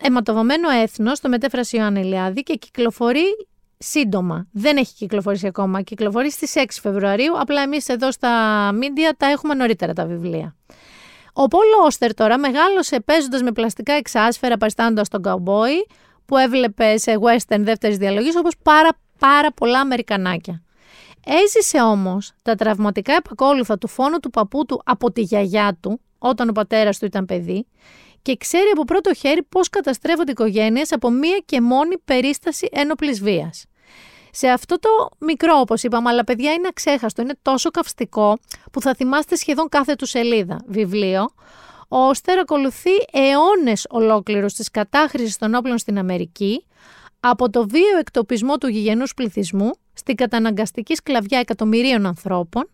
«Αιματοβωμένο έθνος» το μετέφρασε ο Ιωάννη και κυκλοφορεί σύντομα. Δεν έχει κυκλοφορήσει ακόμα. Κυκλοφορεί στις 6 Φεβρουαρίου, απλά εμείς εδώ στα media τα έχουμε νωρίτερα τα βιβλία. Ο Πολ Όστερ τώρα μεγάλωσε παίζοντας με πλαστικά εξάσφαιρα παριστάνοντας τον καουμπόι που έβλεπε σε western δεύτερης διαλογής όπως πάρα, πάρα πολλά Αμερικανάκια. Έζησε όμως τα τραυματικά επακόλουθα του φόνου του παππού του από τη γιαγιά του, όταν ο πατέρας του ήταν παιδί, και ξέρει από πρώτο χέρι πώς καταστρέφονται οικογένειες από μία και μόνη περίσταση ένοπλη βίας. Σε αυτό το μικρό, όπως είπαμε, αλλά παιδιά είναι αξέχαστο, είναι τόσο καυστικό που θα θυμάστε σχεδόν κάθε του σελίδα βιβλίο. Ο Όστερ ακολουθεί αιώνες ολόκληρου της κατάχρησης των όπλων στην Αμερική, από το βίο εκτοπισμό του γηγενούς πληθυσμού στην καταναγκαστική σκλαβιά εκατομμυρίων ανθρώπων,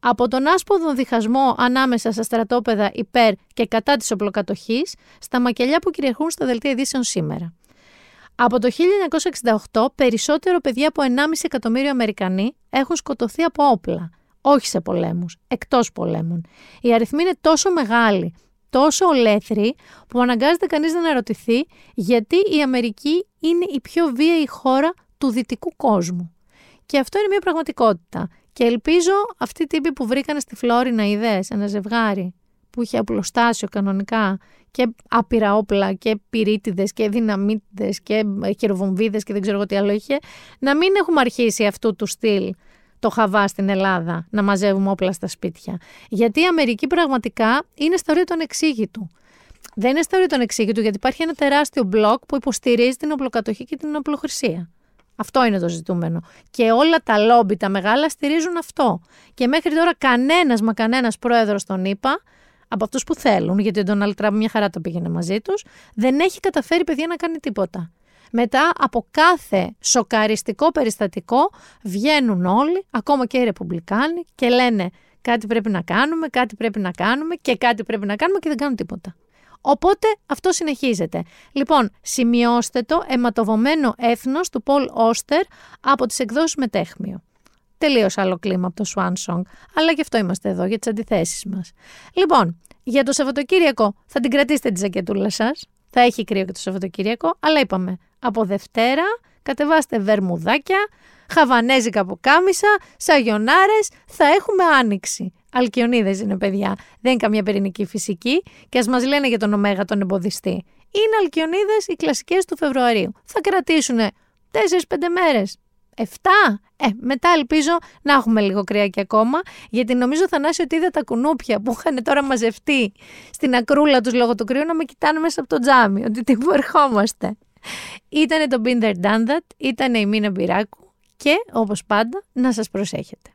από τον άσποδο διχασμό ανάμεσα στα στρατόπεδα υπέρ και κατά της οπλοκατοχής, στα μακελιά που κυριαρχούν στα δελτία ειδήσεων σήμερα. Από το 1968, περισσότερο παιδιά από 1,5 εκατομμύριο Αμερικανοί έχουν σκοτωθεί από όπλα. Όχι σε πολέμους, εκτός πολέμων. Οι αριθμοί είναι τόσο μεγάλοι, τόσο ολέθροι, που αναγκάζεται κανείς να αναρωτηθεί γιατί η Αμερική είναι η πιο βίαιη χώρα του δυτικού κόσμου. Και αυτό είναι μια πραγματικότητα. Και ελπίζω αυτοί οι τύποι που βρήκαν στη Φλόρινα ιδέες, ένα ζευγάρι που είχε απλοστάσιο κανονικά και άπειρα όπλα και πυρίτιδες και δυναμίτιδες και χειροβομβίδες και δεν ξέρω τι άλλο είχε, να μην έχουμε αρχίσει αυτού του στυλ το χαβά στην Ελλάδα, να μαζεύουμε όπλα στα σπίτια. Γιατί η Αμερική πραγματικά είναι στα όρια των εξήγητου. Δεν είναι στα όρια των εξήγητου, γιατί υπάρχει ένα τεράστιο μπλοκ που υποστηρίζει την οπλοκατοχή και την οπλοχρησία. Αυτό είναι το ζητούμενο. Και όλα τα λόμπι, τα μεγάλα, στηρίζουν αυτό. Και μέχρι τώρα κανένας μα κανένας πρόεδρος τον είπα από αυτούς που θέλουν, γιατί ο Ντόναλτ Τραμπ μια χαρά το πήγαινε μαζί τους, δεν έχει καταφέρει παιδιά να κάνει τίποτα. Μετά από κάθε σοκαριστικό περιστατικό βγαίνουν όλοι, ακόμα και οι Ρεπουμπλικάνοι, και λένε κάτι πρέπει να κάνουμε, κάτι πρέπει να κάνουμε και κάτι πρέπει να κάνουμε και δεν κάνουν τίποτα. Οπότε αυτό συνεχίζεται. Λοιπόν, σημειώστε το αιματοβωμένο έθνος του Πολ Όστερ από τις εκδόσεις Μετέχμιο. Τελείως άλλο κλίμα από το Swan Song. Αλλά γι' αυτό είμαστε εδώ, για τις αντιθέσεις μας. Λοιπόν, για το Σαββατοκύριακο θα την κρατήσετε τη ζακετούλα σας. Θα έχει κρύο και το Σαββατοκύριακο. Αλλά είπαμε, από Δευτέρα κατεβάστε βερμουδάκια, χαβανέζικα από κάμισα, σαγιονάρες, θα έχουμε άνοιξη. Αλκιονίδες είναι παιδιά. Δεν είναι καμία πυρηνική φυσική και ας μας λένε για τον Ωμέγα τον εμποδιστή. Είναι αλκιονίδες οι κλασικές του Φεβρουαρίου. Θα κρατήσουν 4-5 μέρες. 7. Ε, μετά ελπίζω να έχουμε λίγο κρυάκι ακόμα, γιατί νομίζω Θανάση ότι είδα τα κουνούπια που είχαν τώρα μαζευτεί στην ακρούλα τους λόγω του κρύου να με κοιτάνε μέσα από το τζάμι, ότι τι που ερχόμαστε. Ήτανε το Binder Done That, ήτανε η Μίνα Μπυράκου και όπως πάντα να σας προσέχετε.